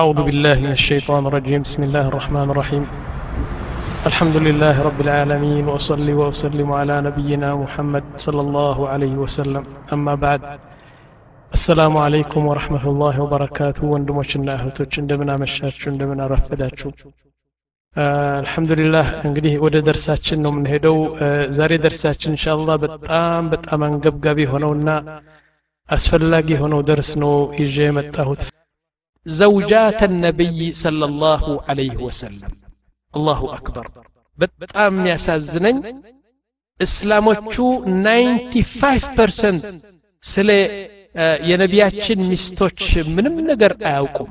أعوذ بالله من الشيطان الرجيم بسم الله الرحمن الرحيم الحمد لله رب العالمين وأصلي وأسلم على نبينا محمد صلى الله عليه وسلم أما بعد السلام عليكم ورحمة الله وبركاته ወንድሞችና እህቶች እንደምን አመሻችሁ እንደምን አረፈዳችሁ አልሐምዱሊላህ እንግዲህ ወደ ደርሳችን ነው የምንሄደው ዛሬ ደርሳችን እንሻላ በጣም በጣም አንገብጋቢ የሆነውና አስፈላጊ የሆነው ደርስ ነው ይዤ የመጣሁት ዘውጃት ነቢይ ሰለላሁ ዐለይሂ ወሰለም አላሁ አክበር በጣም የሚያሳዝነኝ እስላሞቹ 95 ፐርሰንት ስለ የነቢያችን ሚስቶች ምንም ነገር አያውቁም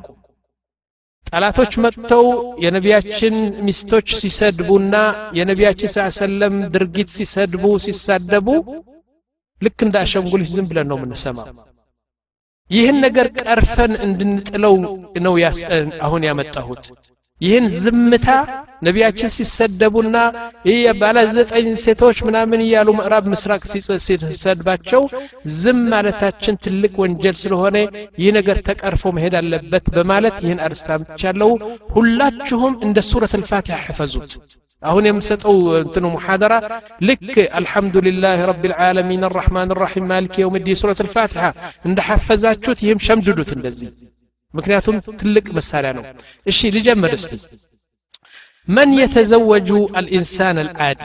ጠላቶች መጥተው የነቢያችን ሚስቶች ሲሰድቡና የነቢያችን ስ ሰለም ድርጊት ሲሰድቡ ሲሳደቡ ልክ እንደ አሸንጉሊት ዝም ብለን ነው የምንሰማው ይህን ነገር ቀርፈን እንድንጥለው ነው አሁን ያመጣሁት ይህን ዝምታ ነቢያችን ሲሰደቡና ይህ ባለ ዘጠኝ ሴቶች ምናምን እያሉ ምዕራብ ምስራቅ ሲሰድባቸው ዝም ማለታችን ትልቅ ወንጀል ስለሆነ ይህ ነገር ተቀርፎ መሄድ አለበት በማለት ይህን አርስታምቻለሁ ሁላችሁም እንደ ሱረት አልፋቲሐ ሕፈዙት አሁን የምሰጠው እንትኑ ሙሐደራ ልክ አልሐምዱሊላህ ረብ ልዓለሚን አራሕማን ራሒም ማሊክ የውም ዲ ሱረት አልፋቲሐ እንደ ሐፈዛችሁት ይህም ሸምድዱት እንደዚህ ምክንያቱም ትልቅ መሳሪያ ነው እሺ ልጀምር እስቲ መን የተዘወጁ አልኢንሳን አልዓዲ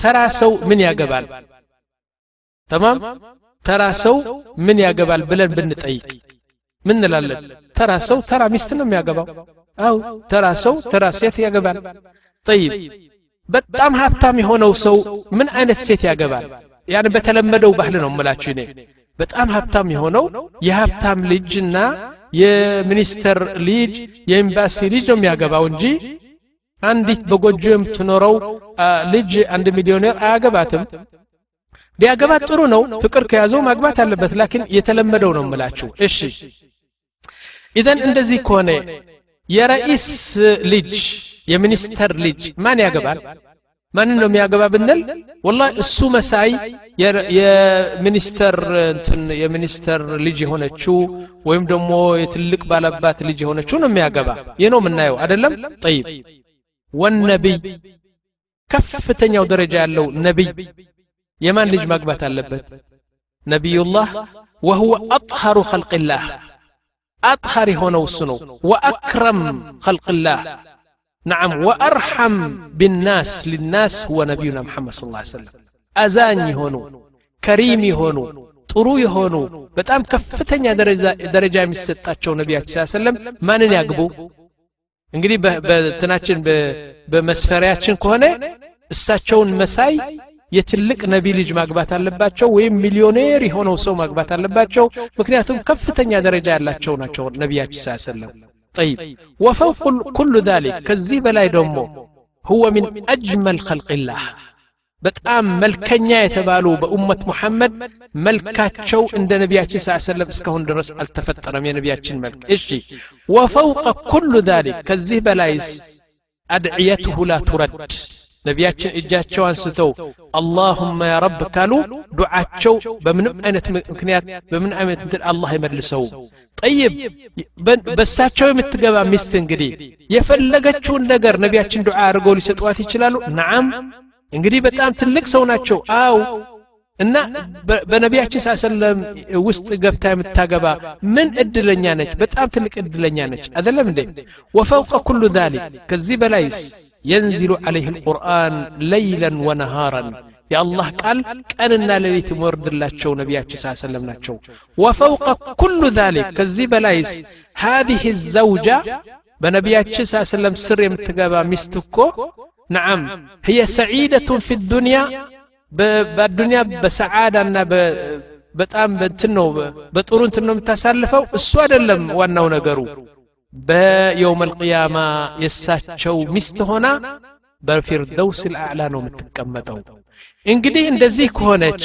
ተራ ሰው ምን ያገባል ተማም ተራ ሰው ምን ያገባል ብለን ብንጠይቅ ምን እንላለን ተራ ሰው ተራ ሚስት ነው የሚያገባው አው ተራ ሰው ተራ ሴት ያገባል ጠይብ በጣም ሀብታም የሆነው ሰው ምን አይነት ሴት ያገባል ያን በተለመደው ባህል ነው እምላችሁ እኔ በጣም ሀብታም የሆነው የሀብታም ልጅና የሚኒስተር ልጅ የኤምባሲ ልጅ ነው የሚያገባው እንጂ አንዲት በጎጆ የምትኖረው ልጅ አንድ ሚሊዮኔር አያገባትም። ቢያገባት ጥሩ ነው ፍቅር ከያዘው ማግባት አለበት ላኪን የተለመደው ነው ምላችሁ እሺ። ኢዘን እንደዚህ ከሆነ የረኢስ ልጅ የሚኒስተር ልጅ ማን ያገባል ማንን ነው የሚያገባ ብንል ወላ እሱ መሳይ የሚኒስተር እንትን የሚኒስተር ልጅ የሆነችው ወይም ደግሞ የትልቅ ባለባት ልጅ የሆነችው ነው የሚያገባ ይህ ነው የምናየው አይደለም ጠይብ ወነቢይ ከፍተኛው ደረጃ ያለው ነቢይ የማን ልጅ ማግባት አለበት ነቢዩላህ ወሁወ አጥሃሩ ኸልቅላህ አጥሃር የሆነው እሱ ነው ወአክረም ኸልቅላህ نعم وأرحم بالناس للناس هو نبينا محمد صلى الله عليه وسلم أزان يهونو كريم يهونو ጥሩ የሆኑ በጣም ከፍተኛ ደረጃ የሚሰጣቸው ነቢያችን ስ ሰለም ማንን ያግቡ እንግዲህ በትናችን በመስፈሪያችን ከሆነ እሳቸውን መሳይ የትልቅ ነቢ ልጅ ማግባት አለባቸው ወይም ሚሊዮኔር የሆነው ሰው ማግባት አለባቸው ምክንያቱም ከፍተኛ ደረጃ ያላቸው ናቸው ነቢያችን ስ ሰለም طيب وفوق كل ذلك كذي بلاي دومو هو من أجمل خلق الله በጣም መልከኛ የተባሉ በኡመት ሙሐመድ መልካቸው እንደ ነቢያችን ስ ሰለም እስካሁን ድረስ አልተፈጠረም የነቢያችን መልክ እሺ ወፈውቀ ኩሉ ذلك ከዚህ በላይስ አድዕየትሁ ላ ቱረድ ነቢያችን እጃቸው አንስተው አላሁማ ያ ረብ ካሉ ዱዓቸው በምንም አይነት ምክንያት በምን አይነት እንትን አላህ ይመልሰው ጠይብ በሳቸው የምትገባ ሚስት እንግዲህ የፈለገችውን ነገር ነቢያችን ዱዓ አድርገው ሊሰጧት ይችላሉ ነዓም እንግዲህ በጣም ትልቅ ሰው ናቸው አው እና በነቢያችን ሳሰለም ውስጥ ገብታ የምታገባ ምን እድለኛ ነች በጣም ትልቅ እድለኛ ነች አደለም እንዴ ወፈውቀ ኩሉ ዛሊክ ከዚህ በላይስ ينزل عليه القرآن ليلا ونهارا يا الله قال ቀንና ሌሊት ወርድላቸው ነቢያችን ስ ሰለም ናቸው وفوق كل ذلك ከዚህ በላይስ هذه الزوجة በነቢያችን ስ ሰለም ስር የምትገባ ሚስት እኮ نعم هي سعيدة في الدنيا በዱንያ በሰዓዳና በጣም በእንትን ነው በጥሩ እንትን ነው የምታሳልፈው እሱ አይደለም ዋናው ነገሩ በየውም አልቅያማ የእሳቸው ሚስት ሆና በፊርደውስ ልአዕላ ነው የምትቀመጠው እንግዲህ እንደዚህ ከሆነች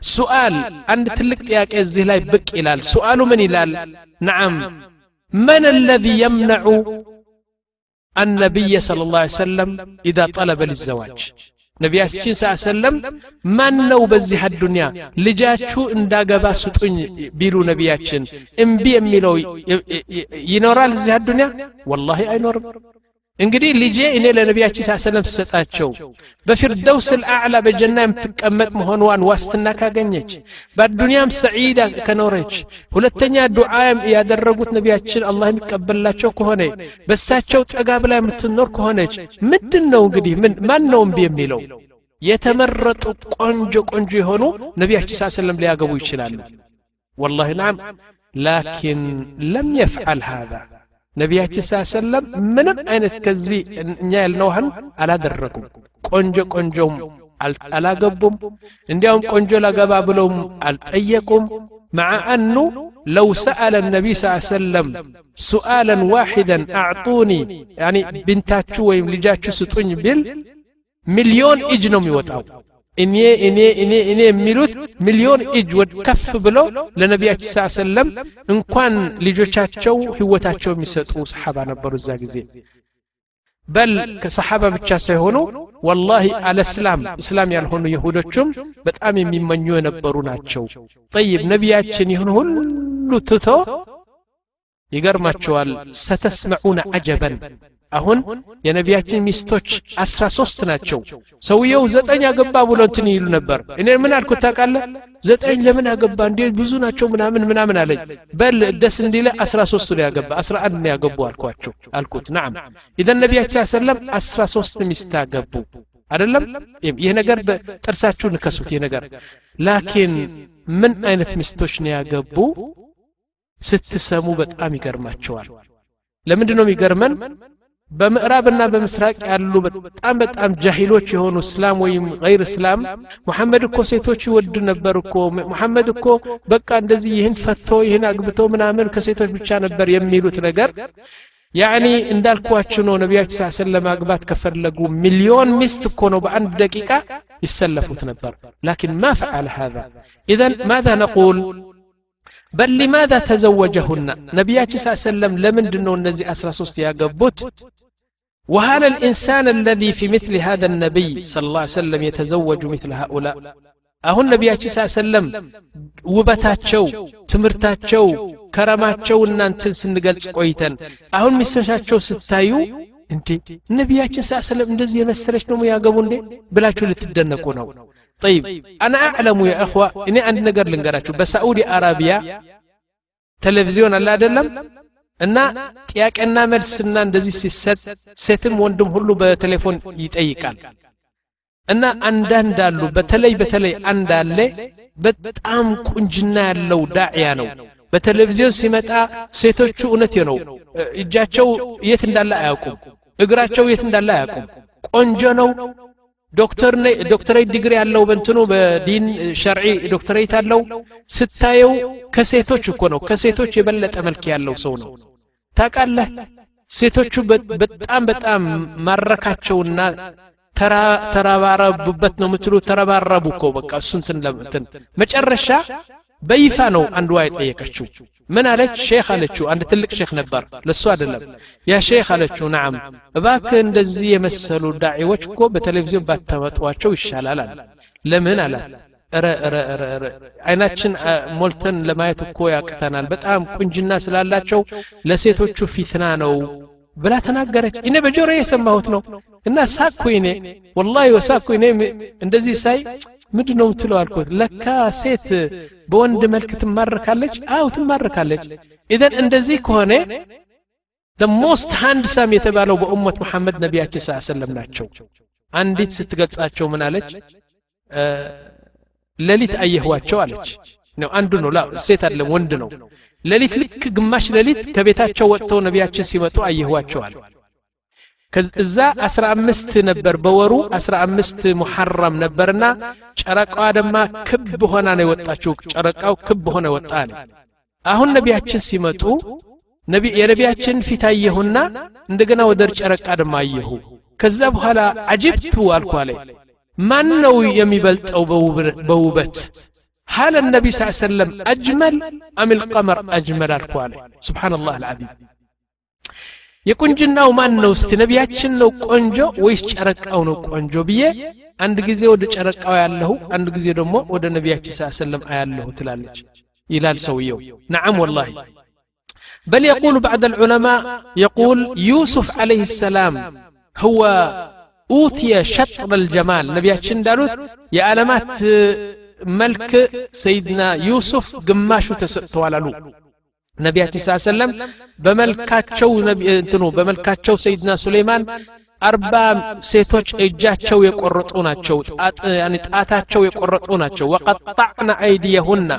ሱአል አንድ ትልቅ ጥያቄ እዚህ ላይ ብቅ ይላል ሱአሉ ምን ይላል ነዓም መን الذي يمنع النبي صلى الله عليه وسلم إذا طلب للزواج ነቢያችን ስ ሰለም ማን ነው በዚህ አዱንያ ልጃችሁ እንዳገባ ስጡኝ ቢሉ ነቢያችን እምቢ የሚለው ይኖራል እዚህ አዱንያ ወላሂ አይኖርም እንግዲህ ልጄ እኔ ለነቢያችን ስ ሰለም ስሰጣቸው በፊርደውስ ልአዕላ በጀና የምትቀመጥ መሆኗን ዋስትና ካገኘች በአዱንያም ሰዒዳ ከኖረች ሁለተኛ ዱዓም ያደረጉት ነቢያችን አላህ የሚቀበላቸው ከሆነ በሳቸው ጠጋ ብላ የምትኖር ከሆነች ምንድን ነው እንግዲህ ማን ነው እምቢ የሚለው የተመረጡ ቆንጆ ቆንጆ የሆኑ ነቢያችን ስ ሰለም ሊያገቡ ይችላሉ ወላሂ ናም ላኪን ለም የፍዓል ሃዛ ነቢያችን ስ ሰለም ምንም አይነት ከዚህ እኛ ያልነውህን አላደረጉም ቆንጆ ቆንጆም አላገቡም እንዲያውም ቆንጆ ላገባ ብለውም አልጠየቁም مع أنه لو سأل النبي صلى الله عليه وسلم سؤالا واحدا أعطوني يعني بنتاتشو ويم لجاتشو ستوني بال مليون إجنم يوتاو እኔ እኔ እኔ እኔ የሚሉት ሚሊዮን እጅ ወድ ከፍ ብለው ለነቢያችን ስ ሰለም እንኳን ልጆቻቸው ህይወታቸው የሚሰጡ ሰሓባ ነበሩ እዛ ጊዜ በል ከሰሓባ ብቻ ሳይሆኑ ወላሂ አለ እስላም እስላም ያልሆኑ ይሁዶችም በጣም የሚመኙ የነበሩ ናቸው ጠይብ ነቢያችን ይህን ሁሉ ትቶ ይገርማቸዋል ሰተስመዑነ አጀበን አሁን የነቢያችን ሚስቶች አስራ ሶስት ናቸው። ሰውየው ዘጠኝ አገባ ብሎ እንትን ይሉ ነበር። እኔ ምን አልኩት ታውቃለህ? ዘጠኝ ለምን አገባ? እንዴ ብዙ ናቸው ምናምን ምናምን አለኝ። በል ደስ እንዲለ አስራ ሶስት ነው ያገባ አስራ አንድ ነው ያገቡ አልኳቸው አልኩት። ናም ኢዘን ነቢያችን ሰለም አስራ ሶስት ሚስት አገቡ። አይደለም? ይህ ነገር በጥርሳችሁ ንከሱት ይህ ነገር ላኪን ምን አይነት ሚስቶች ነው ያገቡ? ስትሰሙ በጣም ይገርማቸዋል። ለምንድን የሚገርመን በምዕራብና በምስራቅ ያሉ በጣም በጣም ጃሂሎች የሆኑ እስላም ወይም ገይር እስላም ሙሐመድ እኮ ሴቶች ይወድ ነበር እኮ ሙሐመድ እኮ በቃ እንደዚህ ይህን ፈቶ ይህን አግብቶ ምናምን ከሴቶች ብቻ ነበር የሚሉት ነገር ያኒ እንዳልኳችሁ ነው ነቢያችን ስ ሰለም ማግባት ከፈለጉ ሚሊዮን ሚስት እኮ ነው በአንድ ደቂቃ ይሰለፉት ነበር ላኪን ማ ፈዓለ هذا إذن ماذا نقول بل لماذا تزوجهن نبياتي صلى الله عليه وسلم لمن دنو النزي أسرى سوست يا قبوت وهل الإنسان الذي في مثل هذا النبي صلى الله عليه وسلم يتزوج مثل هؤلاء አሁን ነቢያችን ስ ሰለም ውበታቸው ትምህርታቸው ከረማቸው እናንትን ስንገልጽ ቆይተን አሁን ሚስቶቻቸው ስታዩ እንዴ ነቢያችን ስ ሰለም እንደዚህ የመሰለች ነው ያገቡ እንዴ ብላችሁ ልትደነቁ ነው طيب أنا أعلم يا أخوة إني عندي نقر لنقراتشو بسعودي أرابيا تلفزيون الله أدلم እና ጥያቄና መልስና እንደዚህ ሲሰጥ ሴትም ወንድም ሁሉ በቴሌፎን ይጠይቃል እና አንዳንድ አሉ በተለይ በተለይ አንድ አለ በጣም ቁንጅና ያለው ዳዕያ ነው በቴሌቪዥን ሲመጣ ሴቶቹ እውነት ነው እጃቸው የት እንዳለ አያውቁም እግራቸው የት እንዳለ አያውቁም ቆንጆ ነው ዶክተር ዶክተሬት ዲግሪ ያለው በእንትኑ በዲን ሸርዒ ዶክተሬት አለው ስታየው ከሴቶች እኮ ነው ከሴቶች የበለጠ መልክ ያለው ሰው ነው ታውቃለህ ሴቶቹ በጣም በጣም ማረካቸውና ተረባረቡበት ነው የምትሉ ተረባረቡ እኮ በቃ እሱንትን ለምትን መጨረሻ በይፋ ነው አንዷ የጠየቀችው ምን አለች ሼክ አለችው አንድ ትልቅ ሼክ ነበር ለሱ አይደለም ያ ሼክ አለችው ናም እባክህ እንደዚህ የመሰሉ ዳዒዎች እኮ በቴሌቪዥን ባታመጧቸው ይሻላል አለ ለምን አለ አይናችን ሞልተን ለማየት እኮ ያቅተናል በጣም ቁንጅና ስላላቸው ለሴቶቹ ፊትና ነው ብላ ተናገረች እኔ በጆሮ የሰማሁት ነው እና ሳኩ እኔ ወላሂ ወሳኩ እኔ እንደዚህ ሳይ ምንድ ነው ምትለው አልኩት? ለካ ሴት በወንድ መልክ ትማረካለች? አው ትማረካለች። ኢዘን እንደዚህ ከሆነ ሞስት ሃንድሳም የተባለው በኡመት መሐመድ ነቢያችን ስ ሰለም ናቸው። አንዲት ስትገልጻቸው ምን አለች? ሌሊት አየህዋቸው አለች። ነው አንዱ ነው። ሴት አይደለም ወንድ ነው። ሌሊት ልክ ግማሽ ሌሊት ከቤታቸው ወጥተው ነቢያችን ሲመጡ አየህዋቸዋል እዛ አስራ አምስት ነበር በወሩ አስራ አምስት ሙሐረም ነበርና ጨረቃዋ ደማ ክብ ሆና ነው የወጣችው ጨረቃው ክብ ሆነ ወጣ አለ አሁን ነቢያችን ሲመጡ የነቢያችን ፊት አየሁና እንደገና ወደ ጨረቃ ደማ አየሁ ከዛ በኋላ አጅብቱ አልኩ አለ ማን ነው የሚበልጠው በውበት هل النبي صلى الله عليه وسلم أجمل أم القمر أجمل الكوالي سبحان الله العظيم የቁንጅናው ማን ነው እስቲ ነቢያችን ነው ቆንጆ ወይስ ጨረቃው ነው ቆንጆ ብዬ አንድ ጊዜ ወደ ጨረቃው ያለሁ አንድ ጊዜ ደግሞ ወደ ነቢያችን ስ ሰለም አያለሁ ትላለች ይላል ሰውየው ነዓም ወላሂ بل يقول بعض العلماء يقول يوسف عليه السلام هو أوتي شطر الجمال نبياتشن دالوت يا علامات ملك سيدنا يوسف قماشو تسطوالالو ነቢያችን ስ ሰለም በመልካቸው እንትኑ በመልካቸው ሰይድና ሱሌይማን አርባ ሴቶች እጃቸው የቆረጡ ናቸው ጣታቸው የቆረጡ ናቸው ወቀጣዕና አይዲየሁና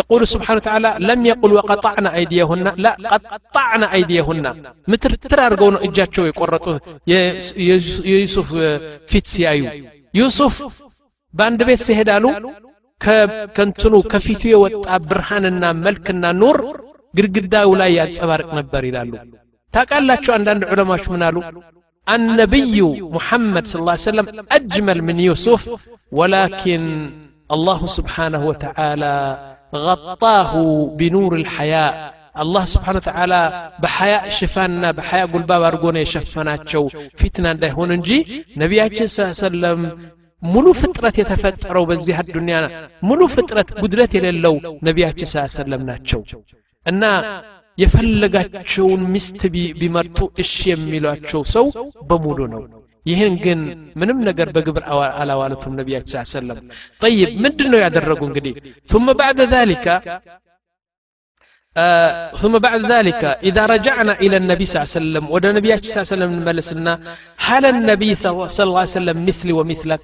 يقول سبحانه وتعالى لم يقل وقطعنا أيديهن لا قطعنا أيديهن مترتر أرجون إجاتشو يقرطوا يوسف فيت سيايو يوسف باند بيت سيهدالو ከንትኑ ከፊቱ የወጣ ብርሃንና መልክና ኑር ግድግዳው ላይ ያንጸባርቅ ነበር ይላሉ ታውቃላችሁ አንዳንድ ዑለማዎች ምን አሉ النبي محمد صلى الله عليه وسلم أجمل من يوسف ولكن الله سبحانه وتعالى غطاه بنور الحياء الله سبحانه وتعالى بحياء شفانا بحياء قلباب أرقونا يشفناتشو فتنة እንዳይሆን እንጂ ነቢያችን ስ ሰለም ሙሉ ፍጥረት የተፈጠረው በዚህ አዱንያ ሙሉ ፍጥረት ጉድለት የሌለው ነቢያችን ስ ሰለም ናቸው እና የፈለጋቸውን ሚስት ቢመርጡ እሺ የሚሏቸው ሰው በሙሉ ነው ይህን ግን ምንም ነገር በግብር አላዋለቱም ነቢያችን ስ ሰለም ጠይብ ምንድን ነው ያደረጉ እንግዲህ ثم بعد ذلك آه ثم بعد ذلك إذا رجعنا إلى النبي صلى الله عليه وسلم ودى النبي صلى الله عليه وسلم ملسنا هل النبي صلى الله عليه وسلم مثلي ومثلك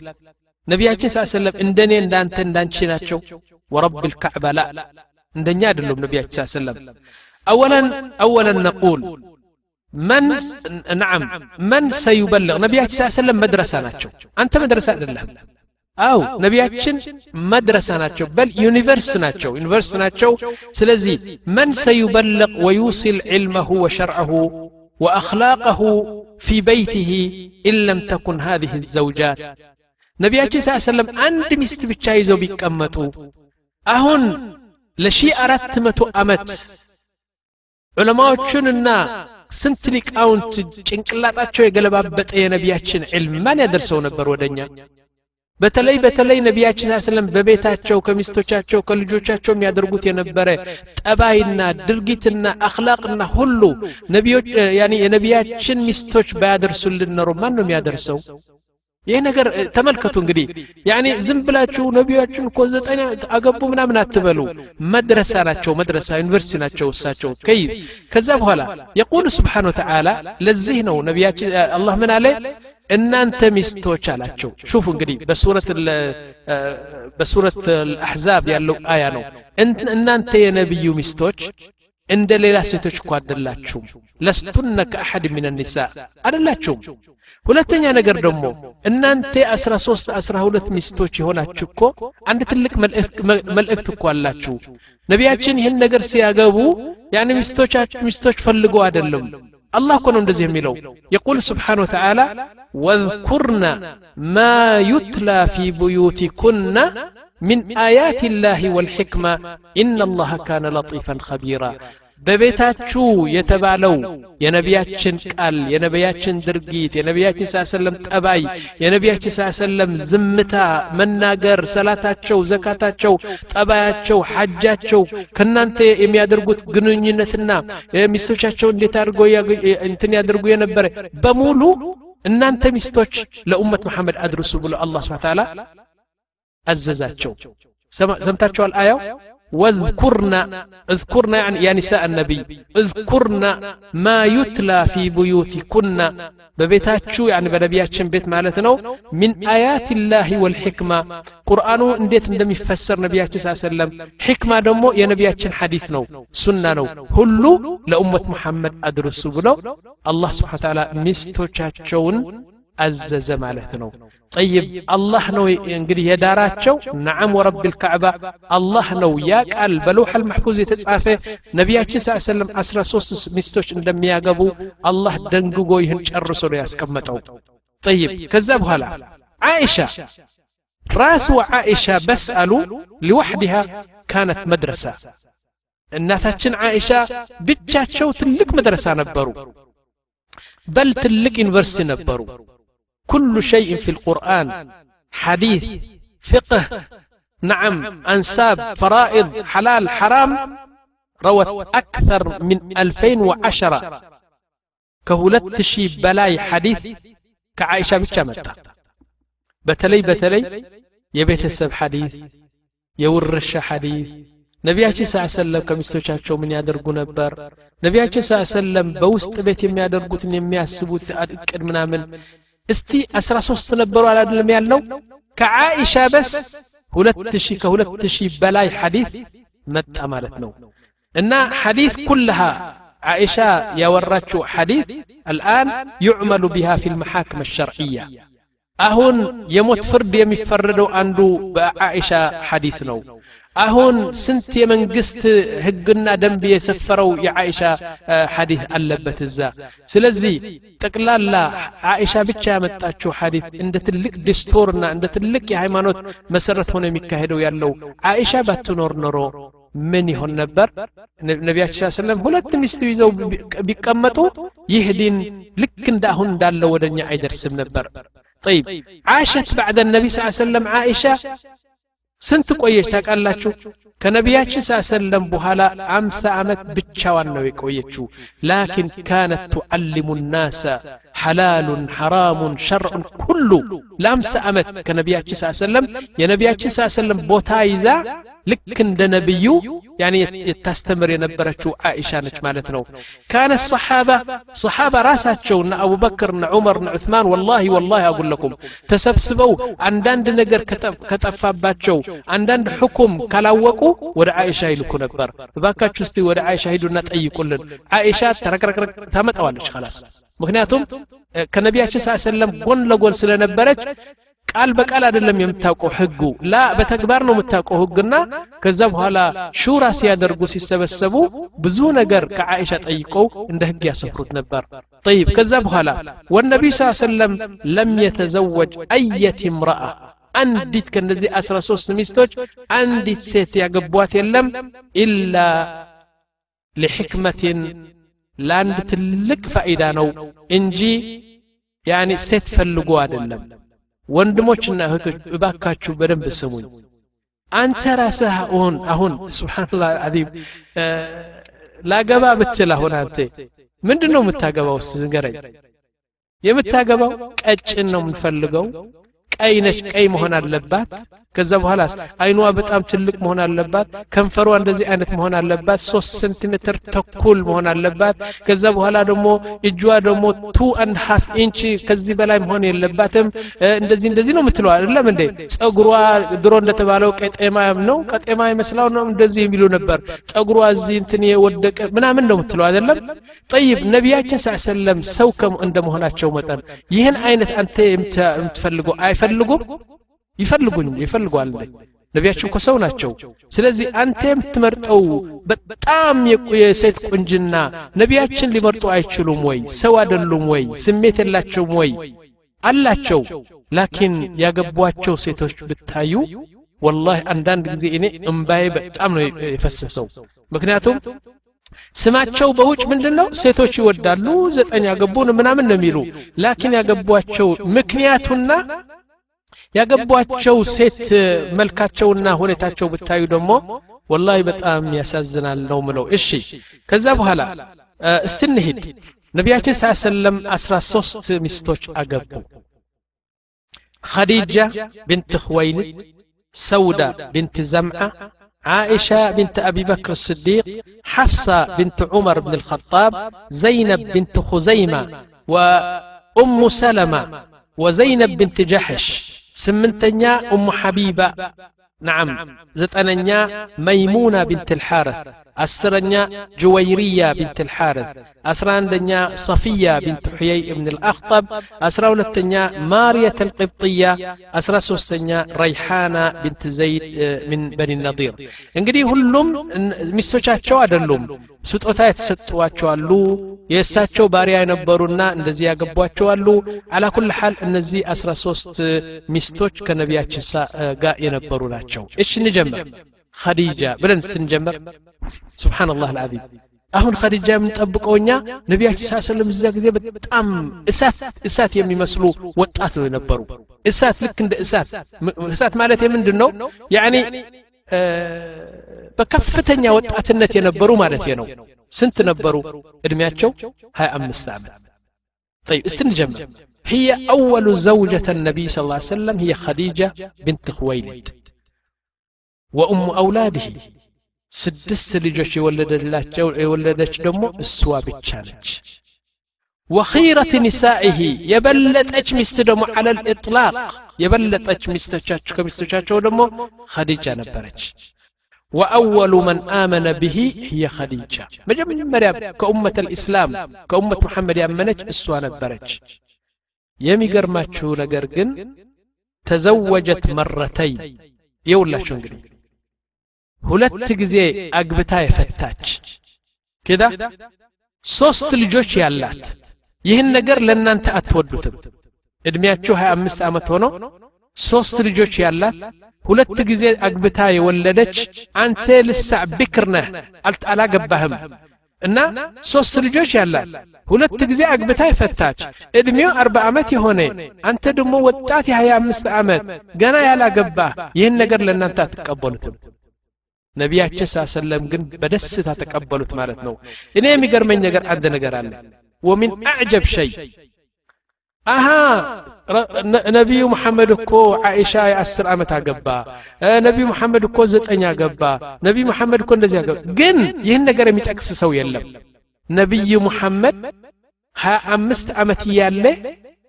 نبي صلى الله عليه وسلم اندني اندانت اندانشي ناتشو ورب الكعبة لا اندني ادلهم نبي صلى الله عليه وسلم أولا أولا نقول من نعم من سيبلغ نبي صلى الله عليه وسلم مدرسة ناتشو أنت مدرسة أدلهم አው ነቢያችን መድረሳ ናቸው በል ዩኒቨርስ ናቸው ዩኒቨርስ ናቸው ስለዚህ መን ሰዩበልቅ ወዩሲል ዕልመሁ ወሸርዐሁ ወአኽላቀሁ ፊ በይትህ ኢን ለም ተኩን ሃዚህ ዘውጃት ነቢያችን ስ ሰለም አንድ ሚስት ብቻ ይዘው ቢቀመጡ አሁን ለሺ አራት መቶ ዓመት ዑለማዎቹንና ስንት ሊቃውንት ጭንቅላጣቸው የገለባበጠ የነቢያችን ዕልም ማን ያደርሰው ነበር ወደኛ በተለይ በተለይ ነቢያችን ስለም በቤታቸው ከሚስቶቻቸው ከልጆቻቸው የሚያደርጉት የነበረ ጠባይና ድርጊትና አክላቅና ሁሉ ነቢዮች ያኒ የነቢያችን ሚስቶች ባያደርሱልን ኖሮ ማን ነው የሚያደርሰው ይህ ነገር ተመልከቱ እንግዲህ ያኒ ዝም ብላችሁ ነቢያችን እኮ ዘጠኝ አገቡ ምናምን አትበሉ መድረሳ ናቸው መድረሳ ዩኒቨርሲቲ ናቸው እሳቸው ከይ ከዛ በኋላ የቁል ስብሓን ወተዓላ ለዚህ ነው ነቢያችን አላህ ምን አለ እናንተ ሚስቶች አላቸው ሹፍ እንግዲህ በሱረት በሱረት አልአሕዛብ ያለው አያ ነው እናንተ የነቢዩ ሚስቶች እንደ ሌላ ሴቶች እኮ አደላችሁም ለስቱነ ከአሐድ ምን ኒሳ አደላችሁም ሁለተኛ ነገር ደግሞ እናንተ አስራ ሶስት አስራ ሁለት ሚስቶች የሆናችሁ እኮ አንድ ትልቅ መልእክት እኮ አላችሁ ነቢያችን ይህን ነገር ሲያገቡ ያን ሚስቶች ፈልገው አይደለም الله كنا እንደዚህ የሚለው يقول سبحانه وتعالى واذكرن ما يتلى في بيوتكن من آيات الله والحكمة إن الله كان لطيفا خبيرا በቤታችሁ የተባለው የነቢያችን ቃል የነቢያችን ድርጊት የነቢያችን ስ ሰለም ጠባይ የነቢያችን ስ ሰለም ዝምታ መናገር ሰላታቸው ዘካታቸው ጠባያቸው ሐጃቸው ከእናንተ የሚያደርጉት ግንኙነትና ሚስቶቻቸው እንዴት አድርገው እንትን ያደርጉ የነበረ በሙሉ እናንተ ሚስቶች ለኡመት መሐመድ አድርሱ ብሎ አላህ ስብሐ ተዓላ አዘዛቸው። ሰምታችኋል አያው واذكرن اذكرن يعني يا نساء النبي اذكرن ما يتلى في بيوتكن. በቤታቸው يعني በነብያችን ቤት ማለት ነው من آيات الله والحكمة قرآن እንዴት እንደሚፈስር ነብያችን صلى الله عليه وسلم حكمة ደሞ የነብያችን حديث ነው سنة ነው ሁሉ لأمة محمد አድርሱ ብሎ አዘዘ ማለት ነው طيب አላህ ነው እንግዲህ የዳራቸው نعم ورب الكعبة አላህ ነው ያ ቃል በ اللوح المحفوظ የተጻፈ ነቢያችን ስ ሰለም 13 ሚስቶች እንደሚያገቡ አላህ ደንግጎ ይህን ጨርሶ ነው ያስቀመጠው ጠይብ ከዛ በኋላ አይሻ ራስ ወአይሻ በስአሉ ሊወሕድሃ ካነት መድረሳ እናታችን አይሻ ብቻቸው ትልቅ መድረሳ ነበሩ በል ትልቅ ዩኒቨርሲቲ ነበሩ كل شيء في القرآن حديث فقه نعم أنساب فرائض حلال حرام روت أكثر من 2010 كهولت شي بلاي حديث كعائشة بتشامتا بتلي بتلي يبيت السب حديث يورش حديث ነቢያችን ስ ሰለም ከሚስቶቻቸው ምን ያደርጉ ነበር ነቢያችን ስ ሰለም በውስጥ ቤት የሚያደርጉትን የሚያስቡት እቅድ ምናምን እስቲ አስራ ሶስት ነበሩ አላደለም ያለው ከዓኢሻ በስ ሁለት ሺህ ከሁለት ሺህ በላይ ሐዲት መጣ ማለት ነው እና ሐዲት ኩልሃ ዓኢሻ ያወራችው ሐዲት አልአን ዩዕመሉ ቢሃ ፊ ልመሓክም አሸርዕያ አሁን የሞት ፍርድ የሚፈረደው አንዱ በዓኢሻ ሐዲስ ነው አሁን ስንት የመንግስት ህግና ደንብ የሰፈረው የዓኢሻ ሐዲስ አለበት እዛ ስለዚህ ጠቅላላ ዓኢሻ ብቻ ያመጣችው ሐዲስ እንደ ትልቅ ዲስቶርና እንደ ትልቅ የሃይማኖት መሰረት ሆኖ የሚካሄደው ያለው ዓኢሻ ባትኖር ኖሮ ምን ይሆን ነበር ነቢያችን ስ ሰለም ሁለት ሚስት ይዘው ቢቀመጡ ይህ ዲን ልክ እንደ አሁን እንዳለው ወደኛ አይደርስም ነበር طيب عاشت بعد النبي صلى الله عليه وسلم عائشة ስንት ቆየች ታውቃላችሁ ከነቢያችን ስ ሰለም በኋላ አምሳ ዓመት ብቻዋን ነው የቆየችው ላኪን ካነት ቱዓልሙ ናሰ ሐላሉን ሐራሙን ሸርዑን ኩሉ ለአምሳ ዓመት ከነቢያችን ስ ሰለም የነቢያችን ስ ሰለም ቦታ ይዛ ልክ እንደ ነቢዩ ያኒ የታስተምር የነበረችው አኢሻ ነች ማለት ነው ካነ ሰሓባ ሰሓባ ራሳቸው እነ አቡበክር እነ ዑመር እነ ዑስማን ወላሂ ወላሂ አጉለኩም ተሰብስበው አንዳንድ ነገር ከጠፋባቸው አንዳንድ ሕኩም ካላወቁ ወደ አይሻ ይልኩ ነበር እባካችሁ እስቲ ወደ አይሻ ሂዱና ጠይቁልን አይሻ ተረቅረቅረቅ ታመጣዋለች ላስ ምክንያቱም ከነቢያችን ስ ሰለም ጎን ለጎን ስለነበረች ቃል በቃል አይደለም የምታውቀው ህጉ ላ በተግባር ነው የምታውቀው ህግና ከዛ በኋላ ሹራ ሲያደርጉ ሲሰበሰቡ ብዙ ነገር ከአይሻ ጠይቀው እንደ ህግ ያሰፍሩት ነበር طيب ከዛ በኋላ ወነቢዩ ስ ሰለም ለም የተዘወጅ አየት ምረአ አንዲት ከነዚህ አስራ ሶስት ሚስቶች አንዲት ሴት ያገቧት የለም ኢላ ሊሕክመትን ለአንድ ትልቅ ፋኢዳ ነው እንጂ ያኒ ሴት ፈልጎ አይደለም ወንድሞችና እህቶች እባካችሁ በደንብ ስሙኝ አንተ ራስህ አሁን አሁን ስብሓንላህ አዚም ላገባ ብትል አሁን አንተ ምንድን ነው የምታገባው ውስጥ ንገረኝ የምታገባው ቀጭን ነው የምንፈልገው ቀይ ነች ቀይ መሆን አለባት ከዛ በኋላ አይኗ በጣም ትልቅ መሆን አለባት ከንፈሯ እንደዚህ አይነት መሆን አለባት ሶስት ሴንቲሜትር ተኩል መሆን አለባት ከዛ በኋላ ደግሞ እጇ ደግሞ ቱ አንድ ሀፍ ኢንች ከዚህ በላይ መሆን የለባትም እንደዚህ እንደዚህ ነው የምትለው አይደለም እንዴ ጸጉሯ ድሮ እንደተባለው ቀጤማ ነው ቀጤማ ይመስላው ነው እንደዚህ የሚሉ ነበር ጸጉሯ እዚህ እንትን የወደቀ ምናምን ነው የምትለው አይደለም ጠይብ ነቢያችን ስ ሰለም ሰው እንደመሆናቸው መጠን ይህን አይነት አንተ የምትፈልገው አይፈልጉም ይፈልጉኝ ይፈልጓል ነቢያችን እኮ ሰው ናቸው ስለዚህ አንተ የምትመርጠው በጣም የሴት ቁንጅና ነቢያችን ሊመርጡ አይችሉም ወይ ሰው አይደሉም ወይ ስሜት የላቸውም ወይ አላቸው ላኪን ያገቧቸው ሴቶች ብታዩ ወላሂ አንዳንድ ጊዜ እኔ እምባዬ በጣም ነው የፈሰሰው ምክንያቱም ስማቸው በውጭ ምንድን ነው ሴቶች ይወዳሉ ዘጠኝ ያገቡን ምናምን ነው የሚሉ ላኪን ያገቧቸው ምክንያቱና ያገቧቸው ሴት መልካቸውና ሁኔታቸው ብታዩ ደግሞ ወላሂ በጣም ያሳዝናል ነው ምለው እሺ ከዛ በኋላ እስትንሂድ ነቢያችን ስ ሰለም አስራ ሶስት ሚስቶች አገቡ خديجة بنت خويلد سودة بنت زمعة عائشة بنت أبي بكر الصديق حفصة بنت عمر بن الخطاب زينب بنت خزيمة وأم سلمة وزينب بنت جحش سمنتنيا أم حبيبة نعم زتننيا ميمونة بنت الحارث أسرنيا جويرية بنت الحارث أسراندنيا صفية بنت حيي بن الأخطب أسرا ولتنيا مارية القبطية أسرا سوستنيا ريحانة بنت زيد من بني النضير እንግዲህ ሁሉም ሚስቶቻቸው አይደሉም ስጦታ የተሰጥቷቸው አሉ የእሳቸው ባሪያ የነበሩና እንደዚህ ያገቧቸው አሉ አላ ኩል ሐል እነዚህ 13 ሚስቶች ከነቢያችን ጋር የነበሩ ናቸው እሺ እንጀምር خديجة بدن سنجمر سبحان الله العظيم አሁን ኸዲጃ የምንጠብቀው እኛ ነቢያችን ስ ሰለም እዛ ጊዜ በጣም እሳት እሳት የሚመስሉ ወጣት ነው የነበሩ እሳት ልክ እንደ እሳት እሳት ማለት የምንድን ነው ያኒ በከፍተኛ ወጣትነት የነበሩ ማለት ነው ስንት ነበሩ እድሜያቸው 25 ዓመት طيب استنجمع هي أول زوجة النبي صلى الله عليه وسلم هي خديجة بنت خويلد وأم أولاده ስድስት ልጆች የወለደላቸው የወለደች ደግሞ እሷ ብቻ ነች ወኺረት ኒሳኢሂ የበለጠች ሚስት ደግሞ አለ ልእጥላቅ የበለጠች ሚስቶቻቸው ከሚስቶቻቸው ደግሞ ኸዲጃ ነበረች ወአወሉ መን አመነ ብሂ ህየ ኸዲጃ መጀመሪያ ከኡመት ልእስላም ከኡመት መሐመድ ያመነች እሷ ነበረች የሚገርማችሁ ነገር ግን ተዘወጀት መረተይ የውላችሁ እንግዲህ ሁለት ጊዜ አግብታ የፈታች ከዳ ሶስት ልጆች ያላት ይህን ነገር ለእናንተ አትወዱትም እድሜያችሁ 25 ዓመት ሆኖ ሶስት ልጆች ያላት ሁለት ጊዜ አግብታ የወለደች አንተ ልሳዕ ብክር ነህ አላገባህም እና ሶስት ልጆች ያላት ሁለት ጊዜ አግብታ የፈታች እድሜው አርባ ዓመት የሆነ አንተ ደግሞ ወጣት የሀያ አምስት ዓመት ገና ያላገባህ ይህን ነገር ለእናንተ አትቀበሉትም ነቢያችን ስ ሰለም ግን በደስታ ተቀበሉት ማለት ነው። እኔ የሚገርመኝ ነገር አንድ ነገር አለ። ወሚን አዕጀብ ሸይ። አሃ! ነቢዩ መሐመድ እኮ አይሻ የአስር ዓመት አገባ። ነቢዩ መሐመድ እኮ ዘጠኝ አገባ። ነቢዩ መሐመድ እኮ እንደዚህ አገባ። ግን ይህን ነገር የሚጠቅስ ሰው የለም። ነቢዩ ሙሐመድ ሀያ አምስት ዓመት እያለ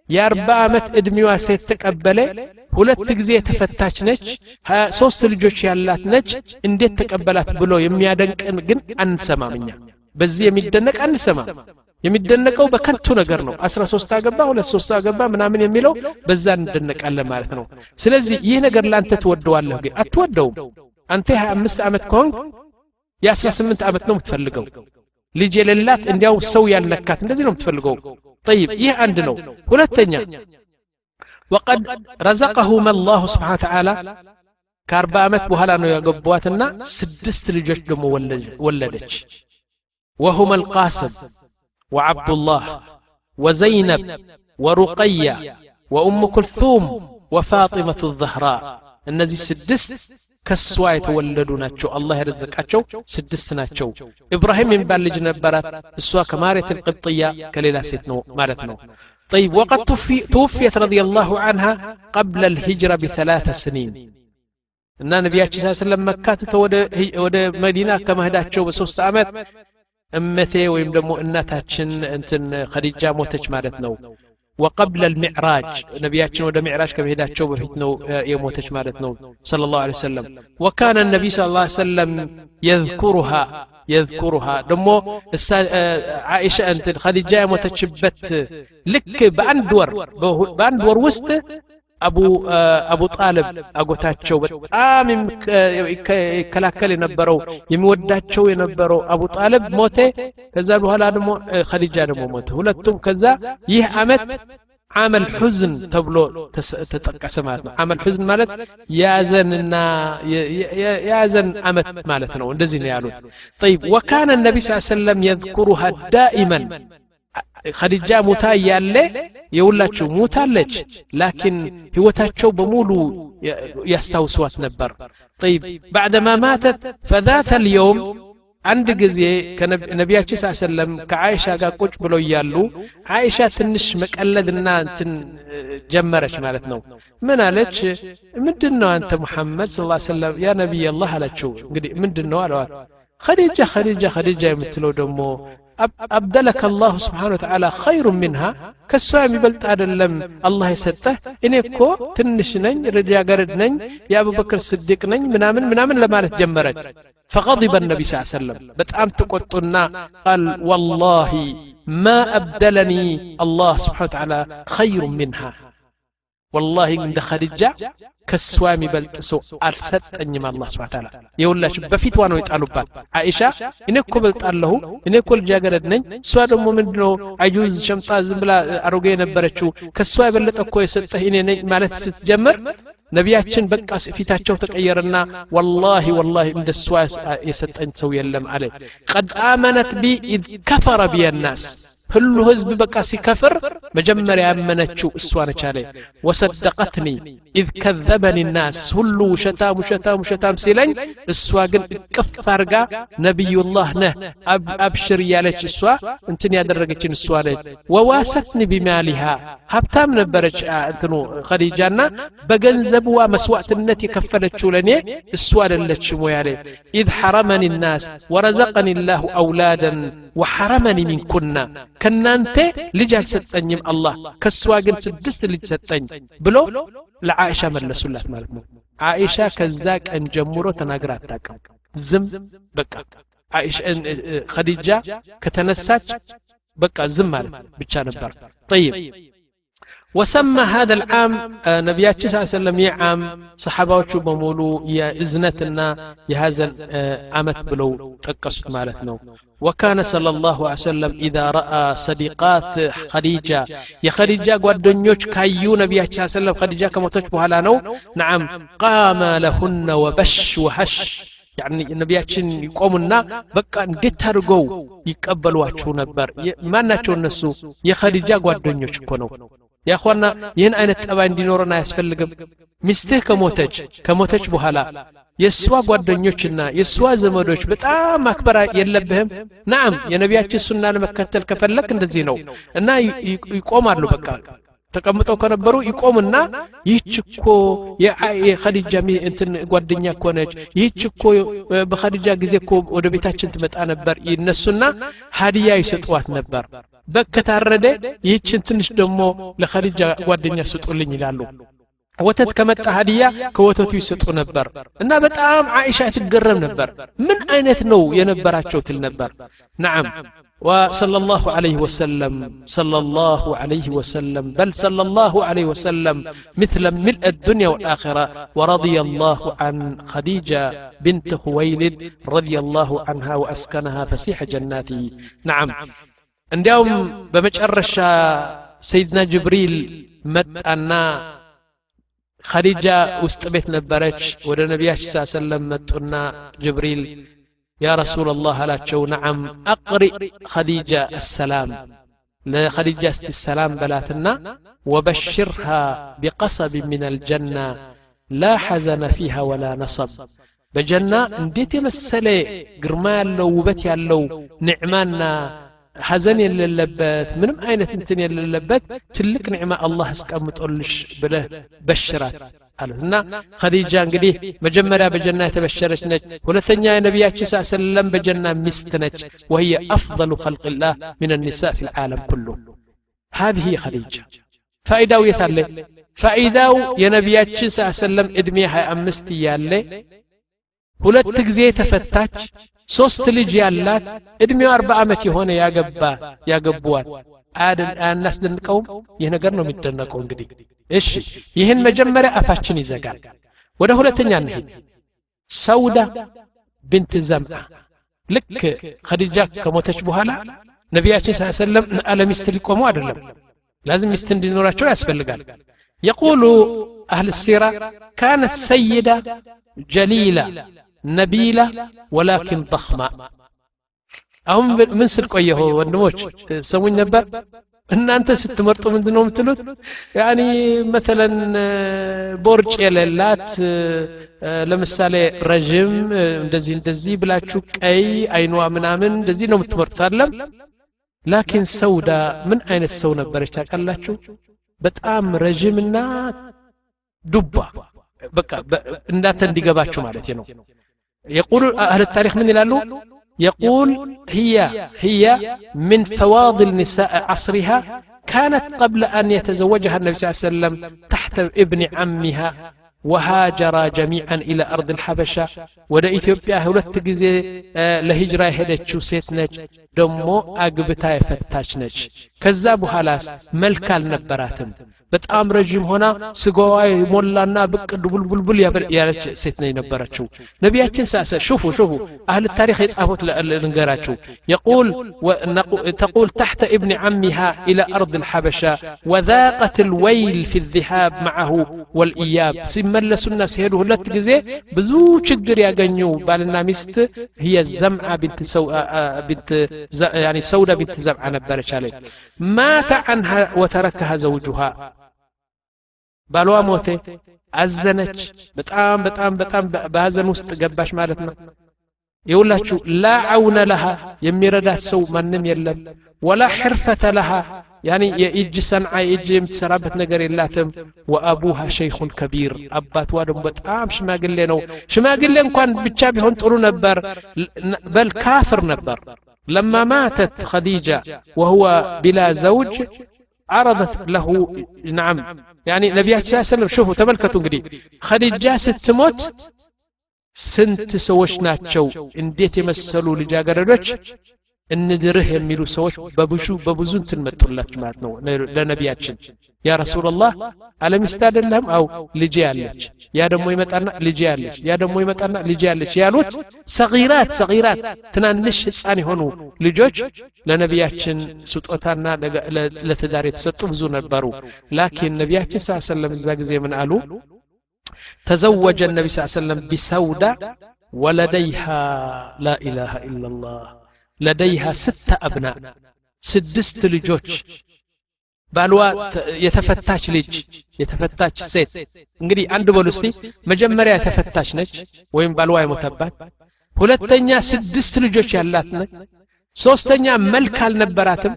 የአርባ ዓመት ዕድሜዋ ሴት ተቀበለ ሁለት ጊዜ ተፈታች ነች፣ ሶስት ልጆች ያላት ነች፣ እንዴት ተቀበላት ብሎ የሚያደንቅን ግን አንሰማም። በዚህ የሚደነቅ አንሰማም። የሚደነቀው በከንቱ ነገር ነው። አስራ ሶስት አገባ ሁለት ሶስት አገባ ምናምን የሚለው በዛ እንደነቃለን ማለት ነው። ስለዚህ ይህ ነገር ላንተ ትወደዋለህ? አትወደውም። አንተ የሀያ አምስት ዓመት ከሆንክ የአስራ ስምንት ዓመት ነው የምትፈልገው። ልጅ የሌላት እንዲያው ሰው ያልነካት እንደዚህ ነው የምትፈልገው። ጠይብ ይህ አንድ ነው። ሁለተኛ وقد رزقهما الله سبحانه وتعالى ከአርባ ዓመት በኋላ ነው ያገቧትና ስድስት ልጆች ደግሞ ወለደች وهما القاسم وعبد الله وزينب ورقية وأم كلثوم وفاطمة الزهراء እነዚህ ስድስት ከሷ የተወለዱ ናቸው አላህ የረዘቃቸው ስድስት ናቸው ኢብራሂም የሚባል ልጅ ነበራት እሷ ከማሬት ቅብጥያ ከሌላ ሴት ነው ማለት ነው طيب وقد توفيت رضي الله عنها قبل الهجرة بثلاث سنين እና ነቢያችን ስ ስለም መካ ትተው ወደ መዲና ከመሄዳቸው በሶስት ዓመት እመቴ ወይም ደግሞ እናታችን እንትን ኸዲጃ ሞተች ማለት ነው وقبل المعراج نبياتنا ود معراج كبهداتشو بفيتنو يموتش مالتنو صلى الله عليه وسلم وكان النبي صلى الله عليه وسلم يذكرها يذكرها. ደሞ አህ، عائشة እንትን خديجة በሞተችበት ልክ በአንድ ወር በአንድ ወር ውስጥ أبو آه، أبو طالب አጎታቸው እምም ተከላካይ ነበሩ የሚወዷቸው የነበሩ. أبو طالب ሞቱ كذا بهلا دمو آه، خديجة دمو موته. ولتم كذا يه أمت አመል ሑዝን ተብሎ ተጠቀሰ ማለት ነው አመል ሑዝን ማለት ያዘንና የያዘን አመት ማለት ነው እንደዚህ ነው ያሉት طيب وكان النبي صلى الله عليه وسلم يذكرها دائما ኸዲጃ ሙታ እያለ የሁላችሁ ሙታለች ላኪን ህይወታቸው በሙሉ ያስታውሷት ነበር طيب بعدما ماتت فذات اليوم አንድ ጊዜ ነቢያችን ስ ሰለም ከአይሻ ጋር ቁጭ ብለው እያሉ አይሻ ትንሽ መቀለድና እንትን ጀመረች ማለት ነው ምን አለች ምንድን ነው አንተ ሙሐመድ ስ ሰለም ያ ነቢይ አላህ አላቸው እንግዲህ ምንድን ነው አለዋል ኸዲጃ ኸዲጃ ኸዲጃ የምትለው ደግሞ أبدلك الله سبحانه وتعالى خير منها كسوا يبلط أدلم الله يسته إني كو تنش نين رجع قرد نين يا أبو بكر الصديق نين منامن منامن لما تجمرت فغضب النبي صلى الله عليه وسلم. بتأم تقطنا قال والله ما أبدلني الله سبحانه وتعالى خير منها. والله عند خديجة كسوامي بل سو أرسلت أنيما الله سبحانه وتعالى. يقول لك بفيت وأنا يتقلبان عائشة إنك بلت الله إنك والجاقرد نين. سوا دمو من دنو عجوز شمطاز بلا أروغي نبرتشو. كسوا بلت أكو يسته إني مالت ستجمر. ነቢያችን በቃ ፊታቸው ተቀየረና ወላሂ ወላሂ እንደ እሷ የሰጠኝ ሰው የለም አለ ቀድ አመነት ቢ ኢዝ ከፈረ ቢየ ናስ ሁሉ ህዝብ በቃ ሲከፍር መጀመሪያ ያመነችው እሷ ነች አለ ወሰደቀትኒ ኢዝ ከዘበኒ ናስ ሁሉ ውሸታም ውሸታም ውሸታም ሲለኝ እሷ ግን እቅፍ አርጋ ነቢዩላህ ነህ አብሽር እያለች እሷ እንትን ያደረገችን እሷ ነች ወዋሰትኒ ቢማሊሃ ሀብታም ነበረች እንትኑ ኸዲጃና በገንዘብዋ መስዋዕትነት የከፈለችው ለእኔ እሱ አይደለችም ወይ አለ ኢዝ ሐረመኒ ናስ ወረዘቀኒ ላሁ አውላደን وحرمني من كنا. كنانت لجال ستنيم الله. كسواجن سدست لج ستني. بلو؟ لعائشة ملسو الله مالك عائشة كزاك أن جمرو تناقرات تاكم. زم؟ بكا عائشة خديجة كتنسات بكا زم مالك. بتشان بر طيب. وسمى هذا العام آه، نبيات صلى الله عليه وسلم يعام صحابه بمولو يا إزنتنا يا هذا آه، عامت بلو تقصت مالتنا وكان صلى الله عليه وسلم إذا رأى صديقات خديجة يا خديجة قدنيوش كايو نبي صلى الله عليه وسلم خديجة كما تشبه نو نعم قام لهن وبش وهش يعني ነቢያችን ይቆሙና በቃ እንዴት አድርገው ይቀበሏቸው ነበር ማናቸው እነሱ የኸዲጃ ጓደኞች እኮ ነው ያኳና ይህን አይነት ጠባይ እንዲኖረን አያስፈልግም ሚስትህ ከሞተች ከሞተች በኋላ የእሷ ጓደኞችና የእሷ ዘመዶች በጣም ማክበር የለብህም ናም የነቢያችን ሱና ለመከተል ከፈለክ እንደዚህ ነው እና ይቆማሉ በቃ ተቀምጠው ከነበሩ ይቆምና ይህች እኮ የኸዲጃ እንትን ጓደኛ እኮ ነች ይህች እኮ በኸዲጃ ጊዜ እኮ ወደ ቤታችን ትመጣ ነበር ይነሱና ሀዲያ ይሰጥዋት ነበር በግ ከታረደ ይህችን ትንሽ ደግሞ ለኸዲጃ ጓደኛ ስጡልኝ ይላሉ ወተት ከመጣ ሀዲያ ከወተቱ ይሰጡ ነበር እና በጣም አይሻ ትገረም ነበር ምን አይነት ነው የነበራቸው ትል ነበር ናም وصلى الله عليه وسلم صلى الله عليه وسلم بل صلى الله عليه وسلم مثل ملء الدنيا والآخرة ورضي الله عن خديجة بنت خويلد رضي الله عنها وأسكنها فسيح جناته نعم عندهم بمجرش سيدنا جبريل خديجة وستبت نبرج ود نبياش صلى الله عليه وسلم متونا جبريل يا رسول الله لا تشو نعم أقرئ خديجة السلام لخديجة السلام بلاتنا وبشرها بقصب من الجنة لا حزن فيها ولا نصب بجنة انديت مسلي قرمال لو وبتي لو نعمانا حزن للبات من أين تنتني للبات تلك نعمة الله سكام تقولش بله بشرات قالتنا خديجة انقدي مجمرة بجنة تبشرت نج ولثنيا نبي صلى الله عليه وسلم بجنة مستنج وهي أفضل خلق الله من النساء في العالم كله هذه هي خديجة فإذا ويثالي فإذا يا نبي صلى الله عليه وسلم إدمي هاي أمستي يالي ولا تكزي تفتاج ሶስት ልጅ ያላት እድሜው አርባ ዓመት የሆነ ያገባ ያገቡዋል አያናስደንቀውም ይህ ነገር ነው የሚደነቀው እንግዲህ እሺ ይህን መጀመሪያ አፋችን ይዘጋል ወደ ሁለተኛ እንሂድ ሰውዳ ብንት ዘምዓ ልክ ኸዲጃ ከሞተች በኋላ ነቢያችን ስ ሰለም አለ ሚስት ሊቆሙ አይደለም ላዝም ሚስት እንዲኖራቸው ያስፈልጋል يقول أهل السيرة كانت سيدة جليلة ነቢላ ወላኪን ضخማ አሁን ምን ስል ቆየሁ ወንድሞች ሰሙኝ ነበር እናንተ ስትመርጡ ምንድን ነው የምትሉት ያኒ መተለን ቦርጭ የሌላት ለምሳሌ ረዥም እንደዚህ እንደዚህ ብላችሁ ቀይ አይኗ ምናምን እንደዚህ ነው የምትመርጡት አለም ላኪን ሰውዳ ምን አይነት ሰው ነበረች ታውቃላችሁ በጣም ረዥምና ዱባ በቃ እናንተ እንዲገባችሁ ማለት ነው يقول أهل التاريخ ምን ይላሉ يقول هي هي من فواضل نساء عصرها كانت قبل أن يتزوجها النبي صلى الله عليه وسلم تحت ابن عمها وهاجرا جميعا إلى أرض الحبشة. ወደ ኢትዮጵያ ሁለት ጊዜ ለ هجرة የሄደች ሴት ነች ደሞ አግብታ የተፈታች ነች ከዛ በኋላስ መልክ አልነበራትም በጣም ረዥም ሆና ስጋዋ ሞላና ብቅ ቡልቡልቡል ያለች ሴት ነው የነበረችው ነቢያችን ሳሰ ሽፉ ሽፉ አህል ታሪክ የጻፉት ልንገራችሁ يقول تقول تحت ابن عمها إلى أرض الحبشة وذاقت الويل في الذهاب معه والإياب سيملسوا الناس هيدو هلت جزي بزو شجر يغنيو بالنا مست هي الزمعة بنت سو بنت يعني سودة بنت زمعة نبرش عليه مات عنها وتركها زوجها ባሏ ሞተ አዘነች በጣም በጣም በጣም በሀዘን ውስጥ ገባች ማለት ነው ይውላችሁ ላ አውነ ለሃ የሚረዳት ሰው ማንም የለም ወላ ሕርፈተ ለሃ ያኒ የእጅ ሰንዓ የእጅ የምትሰራበት ነገር የላትም ወአቡሃ ሸይኹን ከቢር አባቷ ደግሞ በጣም ሽማግሌ ነው ሽማግሌ እንኳን ብቻ ቢሆን ጥሩ ነበር በል ካፍር ነበር ለማ ማተት ኸዲጃ ወሁወ ቢላ ዘውጅ عرضت له نعم يعني نبيات صلى الله عليه وسلم شوفوا تملكتوا እንግዲህ خديجة ስትሞት ስንት ሰዎች ናቸው እንዴት የመሰሉ ልጃገረዶች እንድርህ የሚሉ ሰዎች በብሹ በብዙ እንትን መጥቶላች ማለት ነው ለነቢያችን ያ ረሱላላህ አለሚስት አይደለም አው ልጄ ያለች ያ ደግሞ ይመጣና ልጄ ያለች ያ ደግሞ ይመጣና ልጄ ያለች ያሉት ሰጊራት ሰጊራት ትናንሽ ህፃን የሆኑ ልጆች ለነቢያችን ስጦታና ለትዳር የተሰጡ ብዙ ነበሩ ላኪን ነቢያችን ስ ሰለም እዛ ጊዜ ምን አሉ ተዘወጀ ነቢ ስ ሰለም ቢሰውዳ ወለደይሃ ላ ኢላሃ ኢላላህ لديها ستة أبناء سدست لجوج ባልዋ የተፈታች ልጅ የተፈታች ሴት እንግዲህ አንድ በሉ እስቲ መጀመሪያ የተፈታች ነች ወይም ባልዋ የሞተባት ሁለተኛ ስድስት ልጆች ያላት ነች ሶስተኛ መልክ አልነበራትም